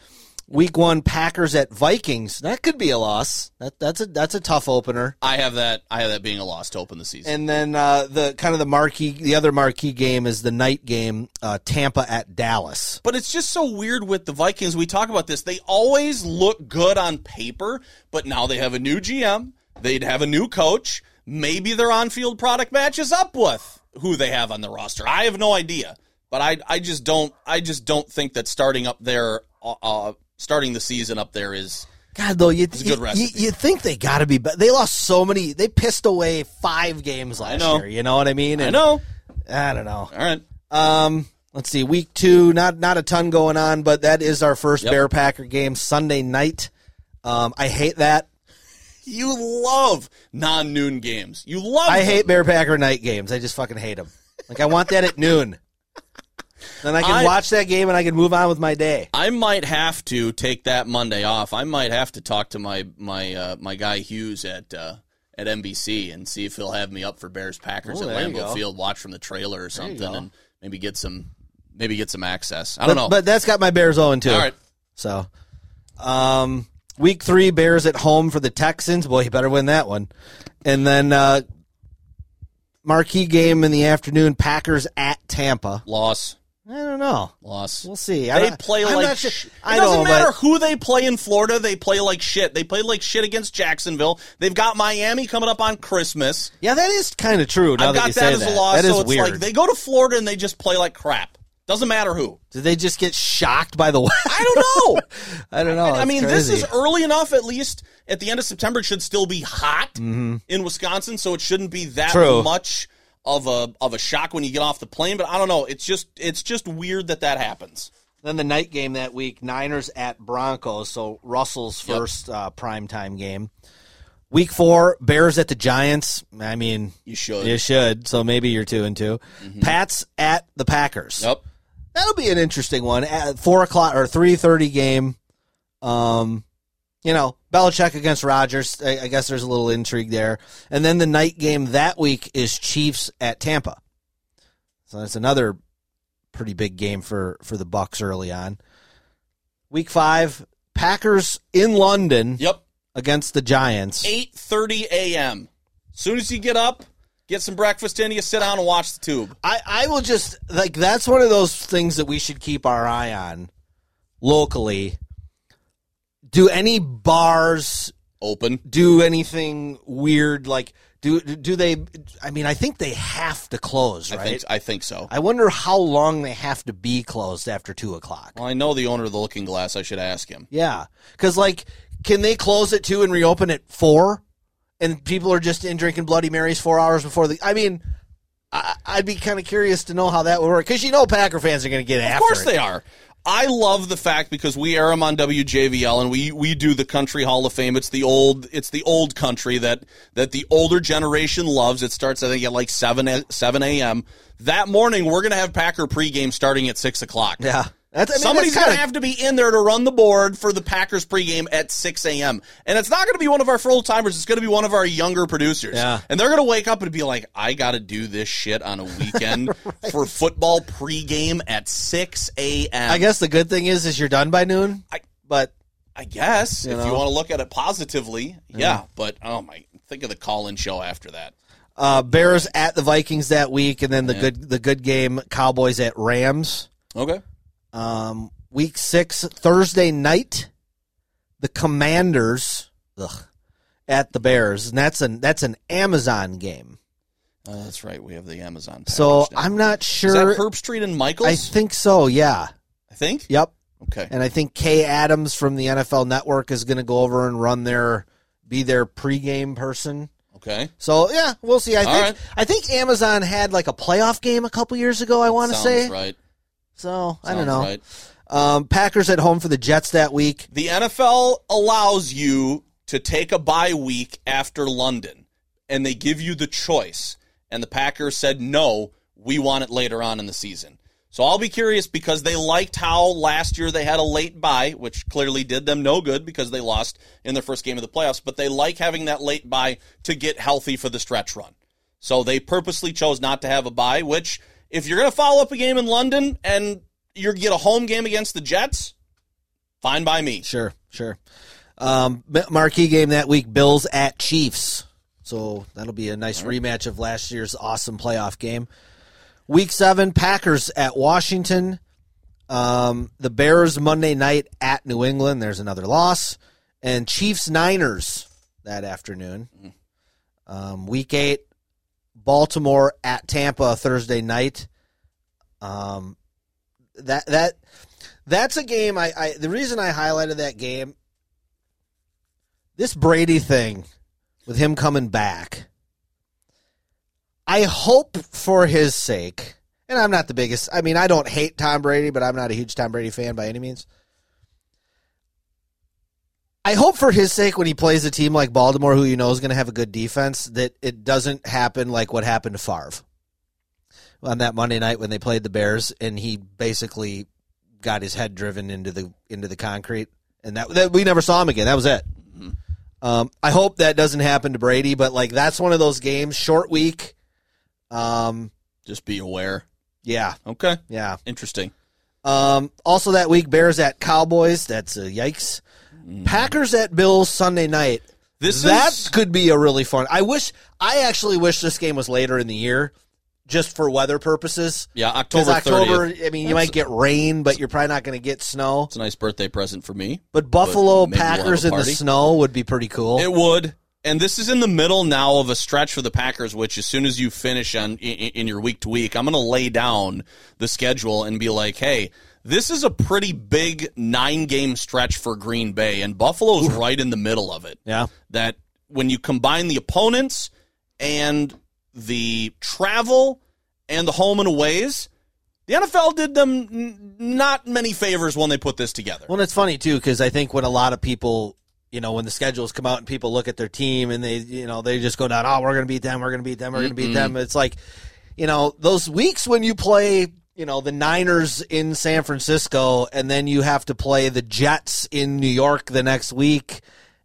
Week one, Packers at Vikings. That could be a loss. That, that's a that's a tough opener. I have that. I have that being a loss to open the season. And then uh, the kind of the marquee, the other marquee game is the night game, uh, Tampa at Dallas. But it's just so weird with the Vikings. We talk about this. They always look good on paper, but now they have a new GM. They'd have a new coach. Maybe their on-field product matches up with who they have on the roster. I have no idea. But I, I just don't. I just don't think that starting up there, uh, uh, starting the season up there is. God, though, you a good you, you, you think they got to be, but they lost so many. They pissed away five games last year. You know what I mean? I know. I don't know. All right. Um, let's see. Week two, not not a ton going on, but that is our first Yep. Bear Packer game Sunday night. Um, I hate that. You love non-noon games. You love. I them. hate Bear Packer night games. I just fucking hate them. Like I want that at noon. Then I can I- watch that game and I can move on with my day. I might have to take that Monday off. I might have to talk to my my uh, my guy Hughes at uh, at NBC and see if he'll have me up for Bears Packers Oh, at Lambeau. Field. Watch from the trailer or something, and maybe get some maybe get some access. I But, don't know. but that's got my Bears on too. All right, So, um, week three, Bears at home for the Texans. Boy, you better win that one. And then uh, marquee game in the afternoon, Packers at Tampa. loss, I don't know. loss. We'll see. I They don't- play I'm like sure- sh- I it doesn't know, matter but who they play in Florida. They play like shit. They play like shit against Jacksonville. They've got Miami coming up on Christmas. yeah, that is kind of true. Now I've that got that as that, a loss. that is so it's weird. like they go to Florida and they just play like crap. Doesn't matter who. Did they just get shocked by the weather? I don't know. I don't know. I That's mean, this is early enough. At least at the end of September, it should still be hot Mm-hmm. in Wisconsin, so it shouldn't be that True. much of a of a shock when you get off the plane. But I don't know. It's just it's just weird that that happens. Then the night game that week, Niners at Broncos. So Russell's Yep. first uh, primetime game. Week four, Bears at the Giants. I mean, You should. you should. So maybe you're two and 2 Pats at the Packers. Yep. That'll be an interesting one. At four o'clock or three thirty game. Um, you know, Belichick against Rodgers. I, I guess there's a little intrigue there. And then the night game that week is Chiefs at Tampa. So that's another pretty big game for for the Bucks early on. Week five, Packers in London Yep. against the Giants. Eight thirty a.m. Soon as you get up, get some breakfast in, you sit down and watch the tube. I, I will just like that's one of those things that we should keep our eye on locally. Do any bars Open. do anything weird? Like do do they? I mean, I think they have to close, I think I think so. I wonder how long they have to be closed after two o'clock. Well, I know the owner of the Looking Glass. I should ask him. Yeah, because like, can they close at two and reopen at four? And people are just in drinking Bloody Marys four hours before the. I mean, I, I'd be kind of curious to know how that would work because you know Packer fans are going to get Of after course it. they are. I love the fact because we air them on WJVL and we we do the Country Hall of Fame. It's the old it's the old country that that the older generation loves. It starts I think at like seven seven a.m. That morning we're gonna have Packer pregame starting at six o'clock. Yeah. That's, I mean, Somebody's going to have to be in there to run the board for the Packers pregame at 6 a.m. And it's not going to be one of our full timers. It's going to be one of our younger producers. Yeah. And they're going to wake up and be like, I got to do this shit on a weekend for football pregame at 6 a.m. I guess the good thing is, is you're done by noon. I- but I guess You if you want to look at it positively, yeah. But oh my, think of the call-in show after that. uh, Bears at the Vikings that week, and then the good the good game Cowboys at Rams. Okay. Um, week six Thursday night, the Commanders ugh, at the Bears, and that's an that's an Amazon game. Uh, that's right. We have the Amazon. So. I'm not is sure. that Herbstreit and Michaels? I think so. Yeah. I think. Yep. Okay. And I think Kay Adams from the NFL Network is going to go over and run their be their pregame person. Okay. So yeah, we'll see. I All think right. I think Amazon had like a playoff game a couple years ago. I want to say. right. So I don't know. Right. Um, Packers at home for the Jets that week. The NFL allows you to take a bye week after London, and they give you the choice. And the Packers said, no, we want it later on in the season. So I'll be curious because they liked how last year they had a late bye, which clearly did them no good because they lost in their first game of the playoffs, but they like having that late bye to get healthy for the stretch run. So they purposely chose not to have a bye, which if you're going to follow up a game in London and you get a home game against the Jets, fine by me. Sure, sure. Um, marquee game that week: Bills at Chiefs. So that'll be a nice rematch of last year's awesome playoff game. Week seven: Packers at Washington. Um, the Bears Monday night at New England. There's another loss, and Chiefs Niners that afternoon. Um, week eight: Baltimore at Tampa Thursday night. Um, that that that's a game I, I the reason I highlighted that game this Brady thing with him coming back I hope for his sake and I'm not the biggest I mean I don't hate Tom Brady but I'm not a huge Tom Brady fan by any means I hope for his sake when he plays a team like Baltimore who you know is going to have a good defense that it doesn't happen like what happened to Favre on that Monday night when they played the Bears and he basically got his head driven into the into the concrete and that, that we never saw him again. That was it. Um, I hope that doesn't happen to Brady, but like that's one of those games, short week. Um, Just be aware. yeah, Okay. yeah. Interesting. Um, also that week, Bears at Cowboys. That's a yikes. Packers at Bills Sunday night. This that is could be a really fun. I wish. I actually wish this game was later in the year, just for weather purposes. yeah, Because October October, 30th. I mean, you might get rain, but you're probably not going to get snow. It's a nice birthday present for me. But Buffalo maybe we'll have Packers a in the party. snow would be pretty cool. It would. And this is in the middle now of a stretch for the Packers, which as soon as you finish on in, in your week to week, I'm going to lay down the schedule and be like, hey, this is a pretty big nine game stretch for Green Bay, and Buffalo's right in the middle of it. yeah. That when you combine the opponents and the travel and the home and aways, the NFL did them n- not many favors when they put this together. Well, it's funny too because I think when a lot of people, you know, when the schedules come out and people look at their team and they, you know, they just go down, oh, we're going to beat them, we're going to beat them, we're going to beat them. It's like, you know, those weeks when you play, you know, the Niners in San Francisco and then you have to play the Jets in New York the next week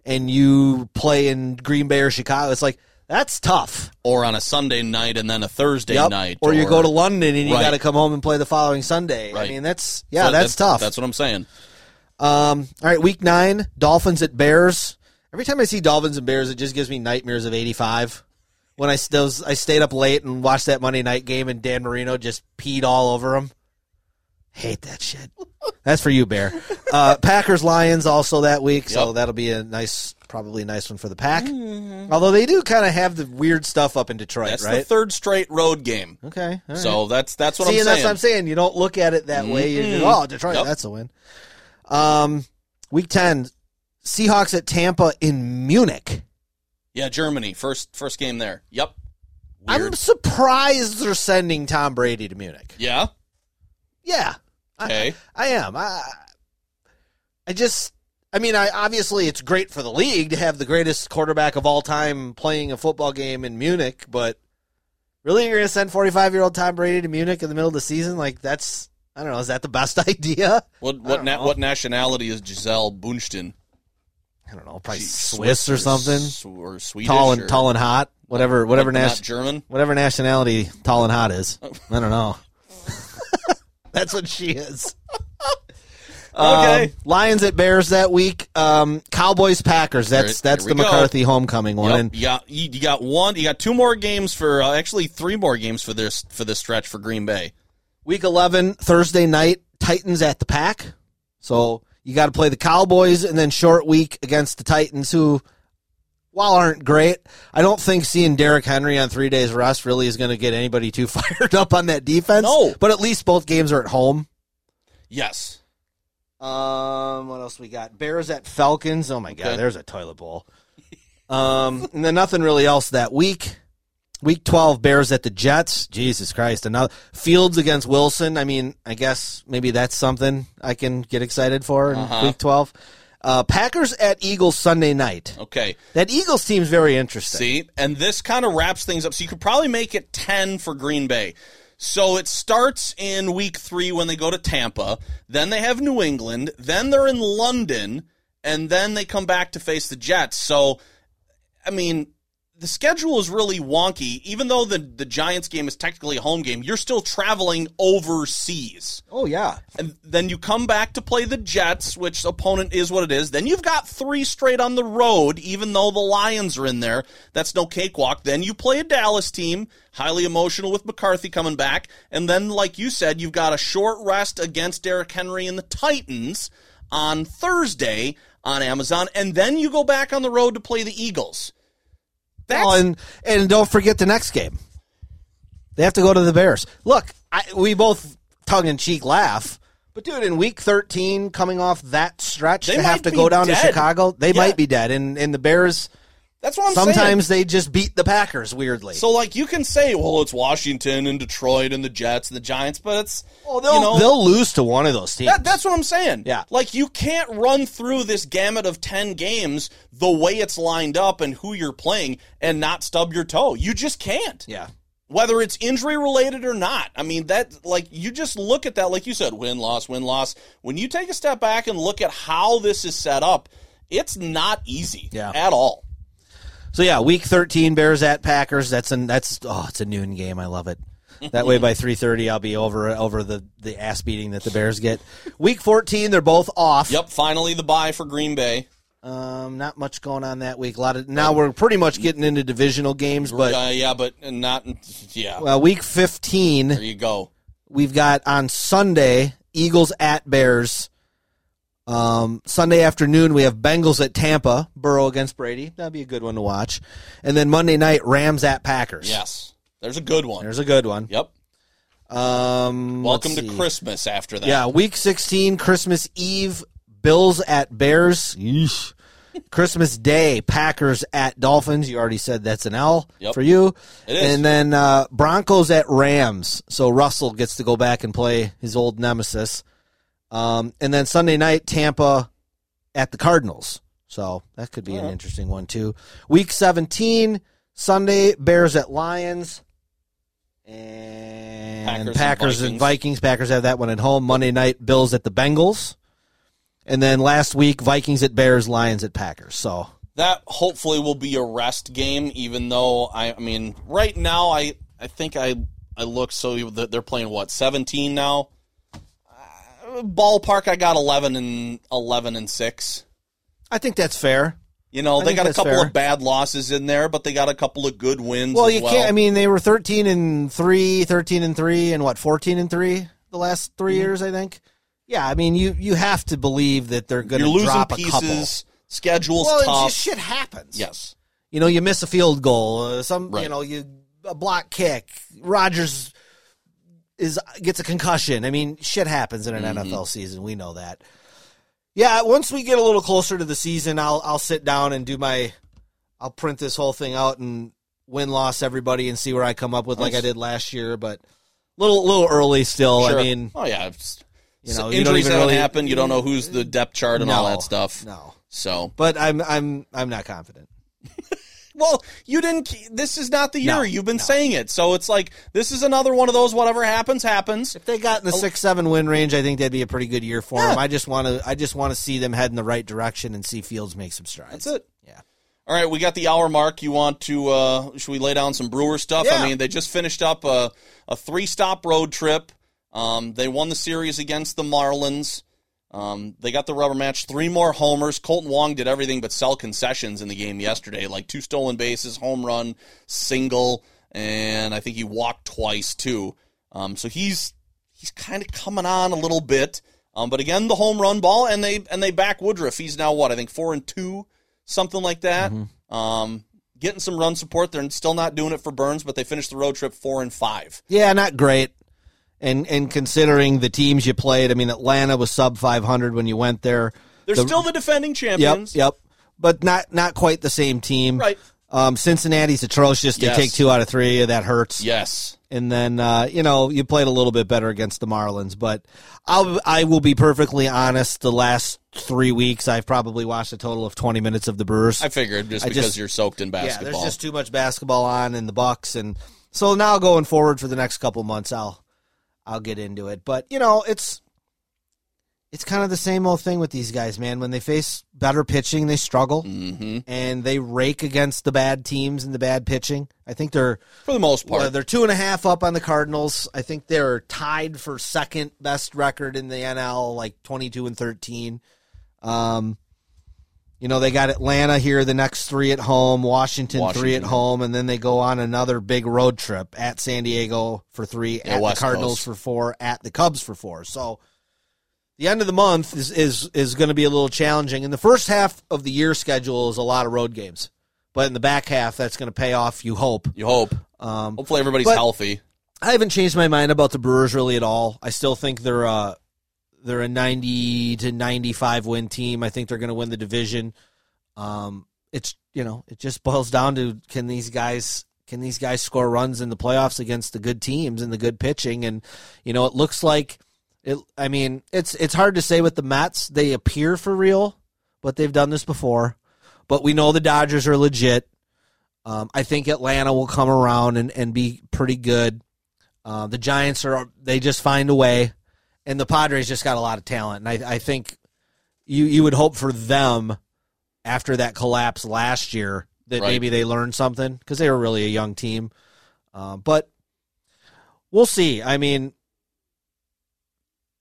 and you play in Green Bay or Chicago. It's like that's tough. Or on a Sunday night and then a Thursday Yep. night. or, you go to London and you Right. got to come home and play the following Sunday. I mean, that's yeah, So that's, tough. That's what I'm saying. Um, all right, week nine, Dolphins at Bears. Every time I see Dolphins and Bears, it just gives me nightmares of '85. When I those I stayed up late and watched that Monday night game, and Dan Marino just peed all over him. Hate that shit. That's for you, Bear. Uh, Packers Lions also that week, so that'll be a nice, probably a nice one for the Pack. Although they do kind of have the weird stuff up in Detroit, That's the right? third straight road game. okay, right. So that's that's what See, I'm saying. that's what I'm saying. You don't look at it that way. You just, oh, Detroit, Yep. that's a win. Um, week ten, Seahawks at Tampa in Munich. Yeah, Germany first first game there. Yep. I'm surprised they're sending Tom Brady to Munich. yeah. Yeah, Okay. I am. I, I just, I mean, I obviously it's great for the league to have the greatest quarterback of all time playing a football game in Munich, but really, you're going to send 45 year old Tom Brady to Munich in the middle of the season? Like that's, I don't know. Is that the best idea? What what na- what nationality is Gisele Bündchen? I don't know. Probably She- Swiss, or something. S- or Swedish Tall and or- tall and hot. Whatever. Whatever like, nation. German. Whatever nationality tall and hot is. Oh. I don't know. That's what she is. Okay. Um, Lions at Bears that week. Um, Cowboys Packers. That's that's the go. McCarthy homecoming one. Yep, And you got you, got one. You got two more games for uh, actually three more games for this for this stretch for Green Bay. Week 11, Thursday night, Titans at the Pack. So you got to play the Cowboys and then short week against the Titans, who, while aren't great, I don't think seeing Derrick Henry on three days rest really is going to get anybody too fired up on that defense. No. But at least both games are at home. Yes. Um, what else we got? Bears at Falcons. Oh my god, there's a toilet bowl. Um, and then nothing really else that week. Week twelve, Bears at the Jets. Jesus Christ, another Fields against Wilson. I mean, I guess maybe that's something I can get excited for in Uh-huh. week twelve. Uh, Packers at Eagles Sunday night. Okay. That Eagles team's very interesting. See, and this kind of wraps things up. So you could probably make it 10 for Green Bay. So it starts in week three when they go to Tampa. Then they have New England. Then they're in London. And then they come back to face the Jets. So, I mean, the schedule is really wonky. Even though the, the Giants game is technically a home game, you're still traveling overseas. Oh yeah, And then you come back to play the Jets, which opponent is what it is. Then you've got three straight on the road, even though the Lions are in there. That's no cakewalk. Then you play a Dallas team, highly emotional with McCarthy coming back. And then, like you said, you've got a short rest against Derrick Henry and the Titans on Thursday on Amazon. And then you go back on the road to play the Eagles. That's, Oh, and and don't forget the next game. They have to go to the Bears. Look, I, we both tongue in cheek laugh, but dude, in week thirteen, coming off that stretch, They to have to be go down to. Chicago, they Yeah. might be dead. And and the Bears that's what I'm saying. sometimes they just beat the Packers weirdly. So, like, you can say, well, it's Washington and Detroit and the Jets and the Giants, but it's, oh, they'll you know, they'll lose to one of those teams. That, that's what I'm saying. Yeah. Like, you can't run through this gamut of 10 games the way it's lined up and who you're playing and not stub your toe. You just can't. yeah. Whether it's injury related or not. I mean, that, like, you just look at that, like you said, win, loss, win, loss. When you take a step back and look at how this is set up, it's not easy Yeah. at all. So yeah, week thirteen, Bears at Packers. That's an that's oh, it's a noon game. I love it. That way by three thirty, I'll be over over the the ass beating that the Bears get. Week fourteen, they're both off. Yep, finally the bye for Green Bay. Um, not much going on that week. A lot of now we're pretty much getting into divisional games, but uh, yeah, but not, yeah. well, week fifteen, there you go. we've got on Sunday Eagles at Bears. Um, Sunday afternoon we have Bengals at Tampa, Burrow against Brady. That'd be a good one to watch. And then Monday night Rams at Packers. Yes. There's a good one. there's a good one. Yep. Um, Welcome to. Christmas after that. Yeah, week 16, Christmas Eve, Bills at Bears. Yeesh. Christmas Day, Packers at Dolphins. You already said that's an L Yep. for you. It is. And then uh, Broncos at Rams. So Russell gets to go back and play his old nemesis. Um, and then Sunday night, Tampa at the Cardinals. So that could be an interesting one too. Week 17, Sunday, Bears at Lions. And Packers and Packers, and, Vikings. Vikings. Packers have that one at home. Monday night, Bills at the Bengals. And then last week, Vikings at Bears, Lions at Packers. So That hopefully will be a rest game, even though I, I mean, right now I, I think I, I look so that they're playing what 17 now. Ballpark, I got 11 and 11 and six. I think that's fair. You know, I they got a couple fair. of bad losses in there, but they got a couple of good wins. Well, you well. can't. I mean, they were thirteen and three, 13 and three, and what fourteen and three the last 3 Mm-hmm. years. I think. Yeah, I mean, you you have to believe that they're going to drop a pieces. couple. Schedule's Well, tough. just shit happens. yes. You know, you miss a field goal. Uh, some, Right. you know, you a block kick. Rodgers is gets a concussion. I mean, shit happens in an Mm-hmm. NFL season. We know that. Yeah, once we get a little closer to the season, I'll I'll sit down and do my, I'll print this whole thing out and win loss everybody and see where I come up with like I did last year. But little little early still. Sure. I mean, oh yeah. It's- you know, you don't injuries even haven't really happened. You don't know who's the depth chart and all that stuff. No, So but I'm I'm I'm not confident. Well, you didn't. This is not the year. No, You've been no. saying it, so it's like this is another one of those. Whatever happens, happens. If they got in the six seven win range, I think that'd be a pretty good year for Yeah. them. I just want to I just want to see them head in the right direction and see Fields make some strides. That's it. Yeah. All right, we got the hour mark. You want to? uh Should we lay down some Brewer stuff? Yeah. I mean, they just finished up a a three stop road trip. Um, they won the series against the Marlins. Um, they got the rubber match. Three more homers. Kolten Wong did everything but sell concessions in the game yesterday, like two stolen bases, home run, single, and I think he walked twice too. Um, so he's he's kind of coming on a little bit. Um, but again, the home run ball, and they and they back Woodruff. He's now what I think four and two, something like that. Um, getting some run support. They're still not doing it for Burns, but they finished the road trip four and five. Yeah, not great. And and considering the teams you played, I mean Atlanta was sub 500 when you went there. They're The- still the defending champions. yep. yep, But not not quite the same team. Right. Um, Cincinnati's atrocious. They Yes. take two out of three. That hurts. Yes. And then uh, you know you played a little bit better against the Marlins, but I'll I will be perfectly honest. The last three weeks, I've probably watched a total of twenty minutes of the Brewers. I figured just I because just- you're soaked in basketball. yeah, there's just too much basketball on in the Bucks, and so now going forward for the next couple months, I'll I'll get into it. But you know, it's it's kind of the same old thing with these guys, man. When they face better pitching, they struggle, Mhm. and they rake against the bad teams and the bad pitching. I think they're for the most part. they're two and a half up on the Cardinals. I think they're tied for second best record in the NL, like twenty two and thirteen. Um, you know they got Atlanta here, the next three at home, Washington, three at home, and then they go on another big road trip at San Diego for three, Yeah, at the Cardinals Coast. for four, at the Cubs for four. So the end of the month is is is going to be a little challenging. And the first half of the year schedule is a lot of road games, but in the back half, that's going to pay off. You hope. you hope. Um, Hopefully everybody's healthy. I haven't changed my mind about the Brewers really at all. I still think they're a they're a ninety to ninety five win team. I think they're going to win the division. Um, it's you know it just boils down to can these guys can these guys score runs in the playoffs against the good teams and the good pitching and you know it looks like it. I mean it's it's hard to say with the Mets. They appear for real, but they've done this before. But we know the Dodgers are legit. Um, I think Atlanta will come around and, and be pretty good. Uh, the Giants are they just find a way, and the Padres just got a lot of talent. And I, I think you you would hope for them after that collapse last year that Right. maybe they learned something because they were really a young team. Uh, but we'll see. I mean,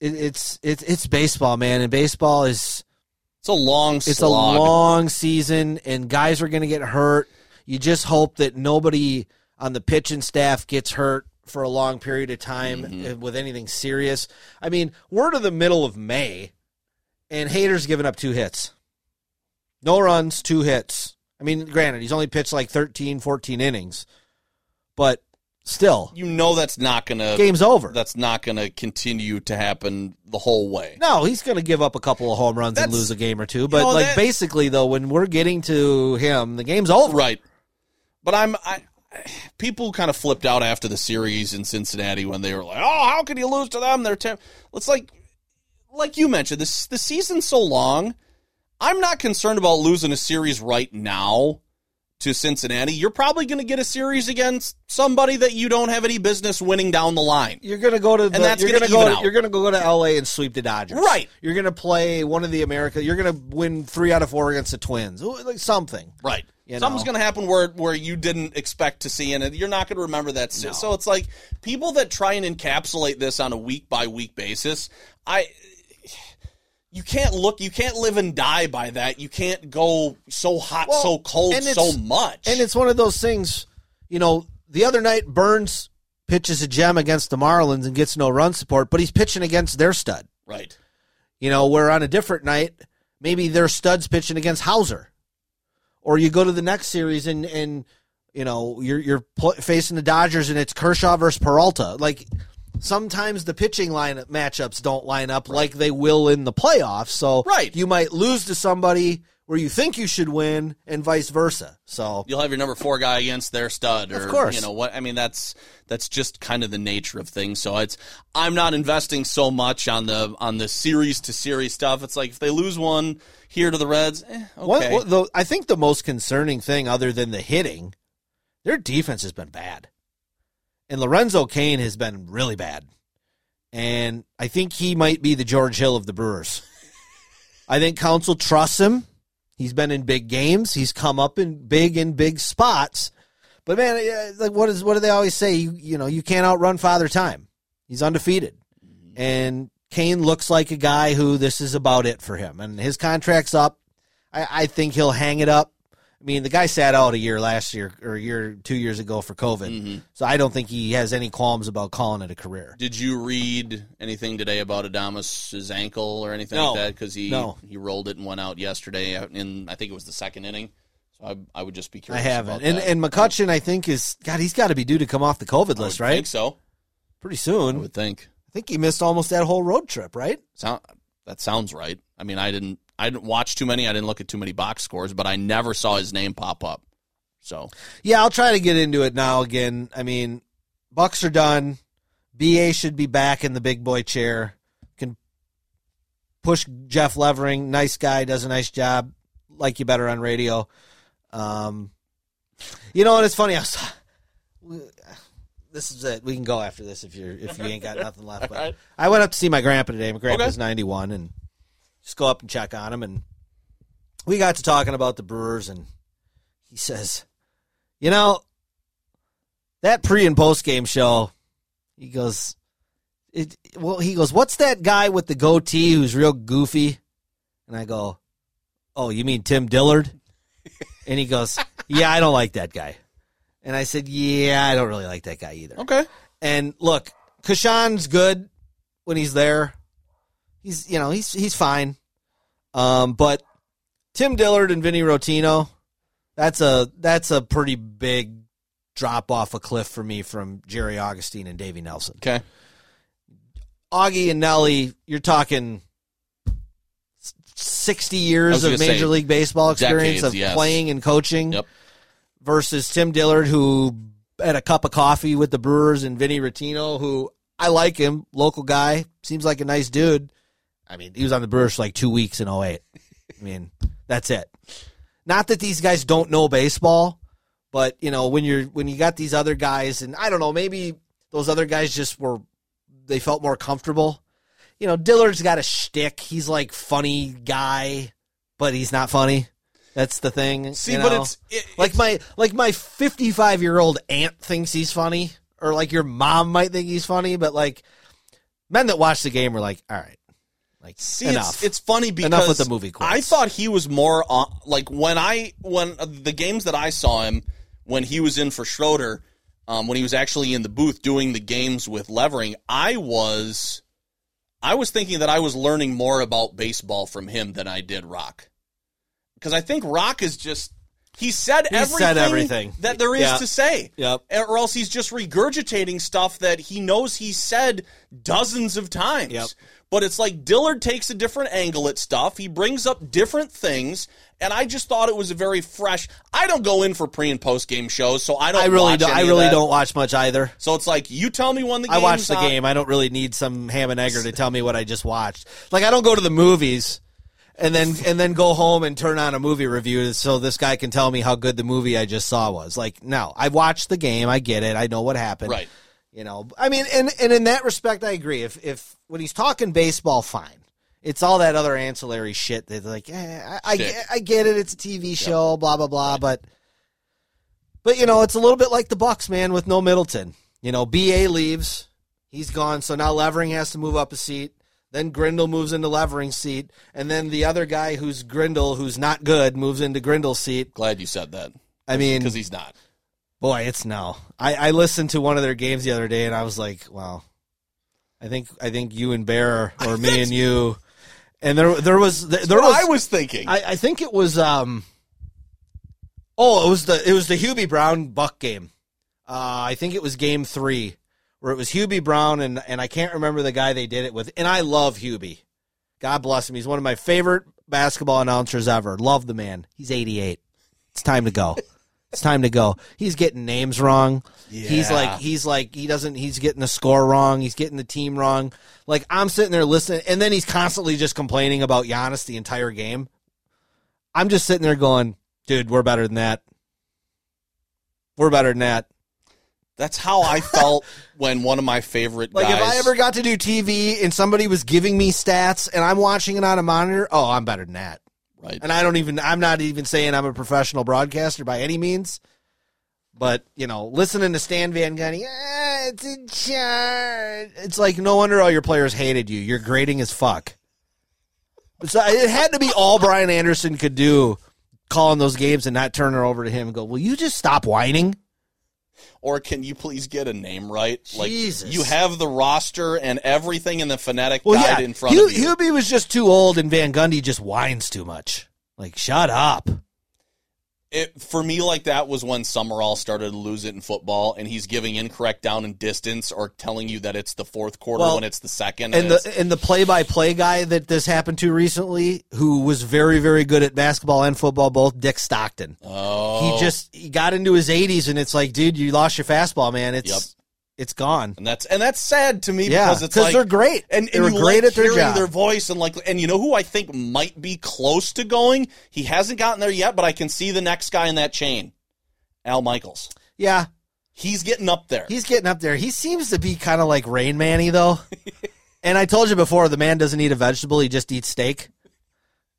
it, it's it's it's baseball, man, and baseball is It's a long it's slog. a long season, and guys are going to get hurt. You just hope that nobody on the pitching staff gets hurt for a long period of time Mm-hmm. uh, with anything serious. I mean, we're to the middle of May, and Hader's given up two hits. No runs, two hits. I mean, granted, he's only pitched like 13, 14 innings, but still, you know that's not gonna game's over. that's not gonna continue to happen the whole way. No, he's going to give up a couple of home runs and lose a game or two. But know, like that- basically, though, when we're getting to him, the game's over. Right. But I'm I people kind of flipped out after the series in Cincinnati when they were like, "Oh, how can you lose to them? They're. It's like like you mentioned, this the season's so long. I'm not concerned about losing a series right now to Cincinnati. You're probably going to get a series against somebody that you don't have any business winning down the line. You're gonna go to the, that's you're gonna gonna, go to, out. you're gonna go to LA and sweep the Dodgers. Right. You're gonna play one of the America. You're gonna win three out of four against the Twins. Like something. Right. You Something's going to happen where where you didn't expect to see, and you're not going to remember that. So- So it's like people that try and encapsulate this on a week by week basis. I, you can't look, you can't live and die by that. You can't go so hot, Well, so cold, and so much. And it's one of those things. You know, the other night Burnes pitches a gem against the Marlins and gets no run support, but he's pitching against their stud. right. You know, where on a different night, maybe their studs pitching against Houser, or you go to the next series and and you know you're you're pl- facing the Dodgers and it's Kershaw versus Peralta. Like sometimes the pitching line matchups don't line up like they will in the playoffs. So Right. you might lose to somebody where you think you should win, and vice versa. So You'll have your number four guy against their stud, or Of course. you know what I mean. That's that's just kind of the nature of things. So it's I'm not investing so much on the on the series to series stuff. It's like if they lose one here to the Reds, eh, okay. What, what, though, I think the most concerning thing, other than the hitting, their defense has been bad, and Lorenzo Cain has been really bad, and I think he might be the George Hill of the Brewers. I think Counsell trusts him. He's been in big games. He's come up in big in big spots. But man, uh, like what is what do they always say? You, you know, you can't outrun Father Time. He's undefeated, and Kane looks like a guy who this is about it for him. And his contract's up. I, I think he'll hang it up. I mean, the guy sat out a year last year or a year, two years ago for COVID. Mm-hmm. So I don't think he has any qualms about calling it a career. Did you read anything today about Adames's ankle or anything No. like that? Because he No. he rolled it and went out yesterday out in I think it was the second inning. So I, I would just be curious. I haven't. And that. and McCutchen, I think is God. He's got to be due to come off the COVID I list, right? Think so. Pretty I soon. would think. I think he missed almost that whole road trip, right? Sound that sounds right. I mean, I didn't I didn't watch too many. I didn't look at too many box scores, but I never saw his name pop up. So Yeah, I'll try to get into it now again. I mean, Bucks are done. BA should be back in the big boy chair. Can push Jeff Levering. Nice guy, does a nice job. Like you better on radio. Um, you know, and it's funny. I was, this is it. We can go after this if you're if you ain't got nothing left. But right. I went up to see my grandpa today. My grandpa's Okay. 91, and just go up and check on him. And we got to talking about the Brewers, and he says, "You know, that pre and post game show." He goes, it, "Well, he goes, what's that guy with the goatee who's real goofy?" And I go, "Oh, you mean Tim Dillard?" and he goes, "Yeah, I don't like that guy." And I said, "Yeah, I don't really like that guy either." okay, And look, Coshun's good when he's there. He's you know he's he's fine. Um, but Tim Dillard and Vinny Rotino, that's a that's a pretty big drop off a cliff for me from Jerry Augustine and Davey Nelson. okay, Augie and Nelly, you're talking sixty years of Major League Baseball experience decades, of yes. playing and coaching Yep. versus Tim Dillard, who had a cup of coffee with the Brewers, and Vinny Rotino, who I like him, local guy, seems like a nice dude. I mean, he was on the Brewers for like two weeks in 08. I mean, that's it. Not that these guys don't know baseball, but you know, when you're when you got these other guys, and I don't know, maybe those other guys just were they felt more comfortable. You know, Dillard's got a shtick. He's like funny guy, but he's not funny. That's the thing. See, you but it's- it- like it's- my like my 55 year old aunt thinks he's funny, or like your mom might think he's funny, but like men that watch the game are like, all right, like See, enough. It's, it's funny because Enough with the movie quotes. I thought he was more on, like when I when uh, the games that I saw him when he was in for Schroeder, um, when he was actually in the booth doing the games with Levering, I was I was thinking that I was learning more about baseball from him than I did Rock, because I think Rock is just he said He everything, said everything. that there is Yeah. to say. Yep. Or else he's just regurgitating stuff that he knows he said dozens of times. Yep. But it's like Dillard takes a different angle at stuff. He brings up different things, and I just thought it was a very fresh. I don't go in for pre and post game shows, so I don't. I really watch don't. I really don't watch much either. So it's like you tell me when the game I watch the on. game. I don't really need some ham and egger to tell me what I just watched. Like I don't go to the movies and then and then go home and turn on a movie review so this guy can tell me how good the movie I just saw was. Like no, I watched the game. I get it. I know what happened. Right. You know, I mean, and and in that respect, I agree. If if when he's talking baseball, fine. It's all that other ancillary shit that like, eh, I, I, get, I get it. It's a TV show, blah blah blah. But but you know, it's a little bit like the Bucks, man, with no Middleton. You know, BA leaves, he's gone, so now Levering has to move up a seat. Then Grindle moves into Levering's seat, and then the other guy who's Grindle, who's not good, moves into Grindle's seat. Glad you said that. I mean, because he's not. Boy, it's no. I, I listened to one of their games the other day, and I was like, "Wow, I think I think you and Bear, or me and you." And there there was there, That's there what was I was thinking. I, I think it was um. Oh, it was the it was the Hubie Brown Buck game. Uh, I think it was game three, where it was Hubie Brown and and I can't remember the guy they did it with. And I love Hubie. God bless him. He's one of my favorite basketball announcers ever. Love the man. He's 88. It's time to go. It's time to go. He's getting names wrong. He's like he's like he doesn't he's getting the score wrong. He's getting the team wrong. Like I'm sitting there listening and then he's constantly just complaining about Giannis the entire game. I'm just sitting there going, "Dude, we're better than that. We're better than that." That's how I felt when one of my favorite Like guys. if I ever got to do TV and somebody was giving me stats and I'm watching it on a monitor, oh, I'm better than that. Right. And I don't even I'm not even saying I'm a professional broadcaster by any means. But, you know, listening to Stan Van Gundy, ah, it's a chart. It's like no wonder all your players hated you. You're grading as fuck. So it had to be all Brian Anderson could do calling those games and not turn her over to him and go, Will you just stop whining? Or can you please get a name right? Like Jesus. you have the roster and everything in the phonetic Well, guide yeah, in front Hu- of you. Hubie was just too old, and Van Gundy just whines too much. Like, shut up. It for me like that was when Summerall started to lose it in football, and he's giving incorrect down and distance or telling you that it's the fourth quarter Well, when it's the second. And it's- the and the play by play guy that this happened to recently, who was very very good at basketball and football, both Dick Stockton. oh, He just he got into his 80s, and it's like, dude, you lost your fastball, man. It's Yep. It's gone. and that's and that's sad to me Yeah, because it's like they're great. and, and you great like at their job. their voice and like and you know who I think might be close to going. He hasn't gotten there yet, but I can see the next guy in that chain, Al Michaels. Yeah, He's getting up there. he's getting up there. He seems to be kind of like Rain Manny though. and I told you before, the man doesn't eat a vegetable; he just eats steak.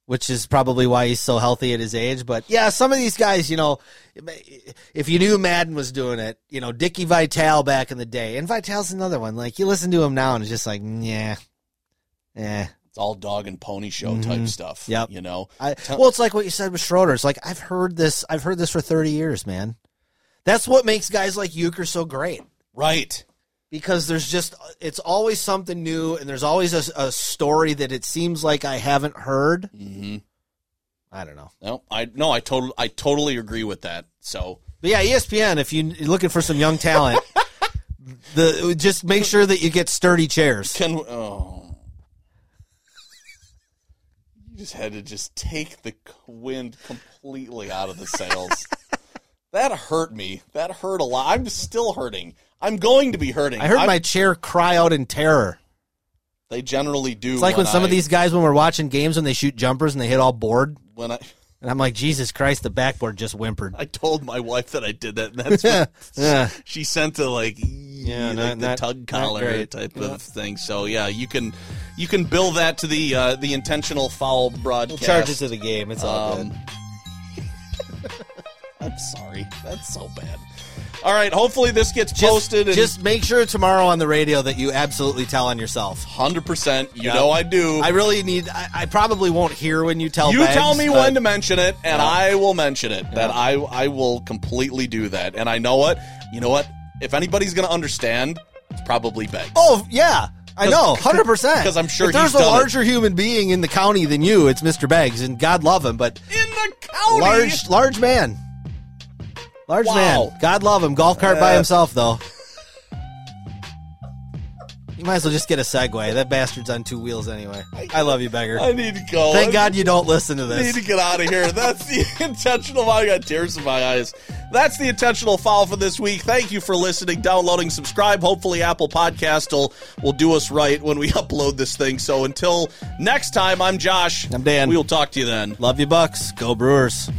Which is probably why he's so healthy at his age. But yeah, some of these guys, you know, if you knew Madden was doing it, you know, Dickie Vitale back in the day, and Vitale's another one. Like you listen to him now, and it's just like, yeah, eh. it's all dog and pony show type stuff. Mm-hmm. Yep. You know. I, well, it's like what you said with Schroeder. It's like I've heard this. I've heard this for thirty years, man. That's what makes guys like Uecker so great Right. Because there's just it's always something new, and there's always a, a story that it seems like I haven't heard. Mm-hmm. I don't know, No, I no, I totally I totally agree with that. So but yeah, ESPN. If you- you're looking for some young talent, the just make sure that you get sturdy chairs. can oh you just had to just take the wind completely out of the sails. that hurt me. That hurt a lot. I'm still hurting. I'm going to be hurting. I heard I'm- my chair cry out in terror. They generally do. It's like when some of these guys, when we're watching games, when they shoot jumpers and they hit all board, when I and I'm like, Jesus Christ, the backboard just whimpered. I told my wife that I did that, and that's Yeah. she sent a like yeah, not- the not- tug collar type of thing. So yeah, you can you can bill that to the uh, the intentional foul broadcast. Charge it to the game. It's all Um, good. I'm sorry, that's so bad. All right, hopefully this gets Just, posted. and just make sure tomorrow on the radio that you absolutely tell on yourself. hundred percent. You Yeah. know I do. I really need. I, I probably won't hear when you tell. you Bags, tell me when to mention it, and I will mention it. That I I will completely do that. And I know what you know what. If anybody's going to understand, it's probably Beggs. Oh yeah, I know, hundred percent. Because I'm sure if there's he's a done it. larger human being in the county than you, it's Mister Beggs, and God love him, but in the county. large, large man, large Wow. man. God love him. Golf cart by Uh, himself though. You might as well just get a Segway. That bastard's on two wheels anyway. I love you, beggar. I need to go. Thank God you don't listen to this. I need to get out of here. That's the intentional. I got tears in my eyes. That's the intentional foul for this week. Thank you for listening, downloading, subscribe. Hopefully, Apple Podcast will will do us right when we upload this thing. So until next time, I'm Josh. I'm Dan. We will talk to you then. Love you, Bucks. Go Brewers.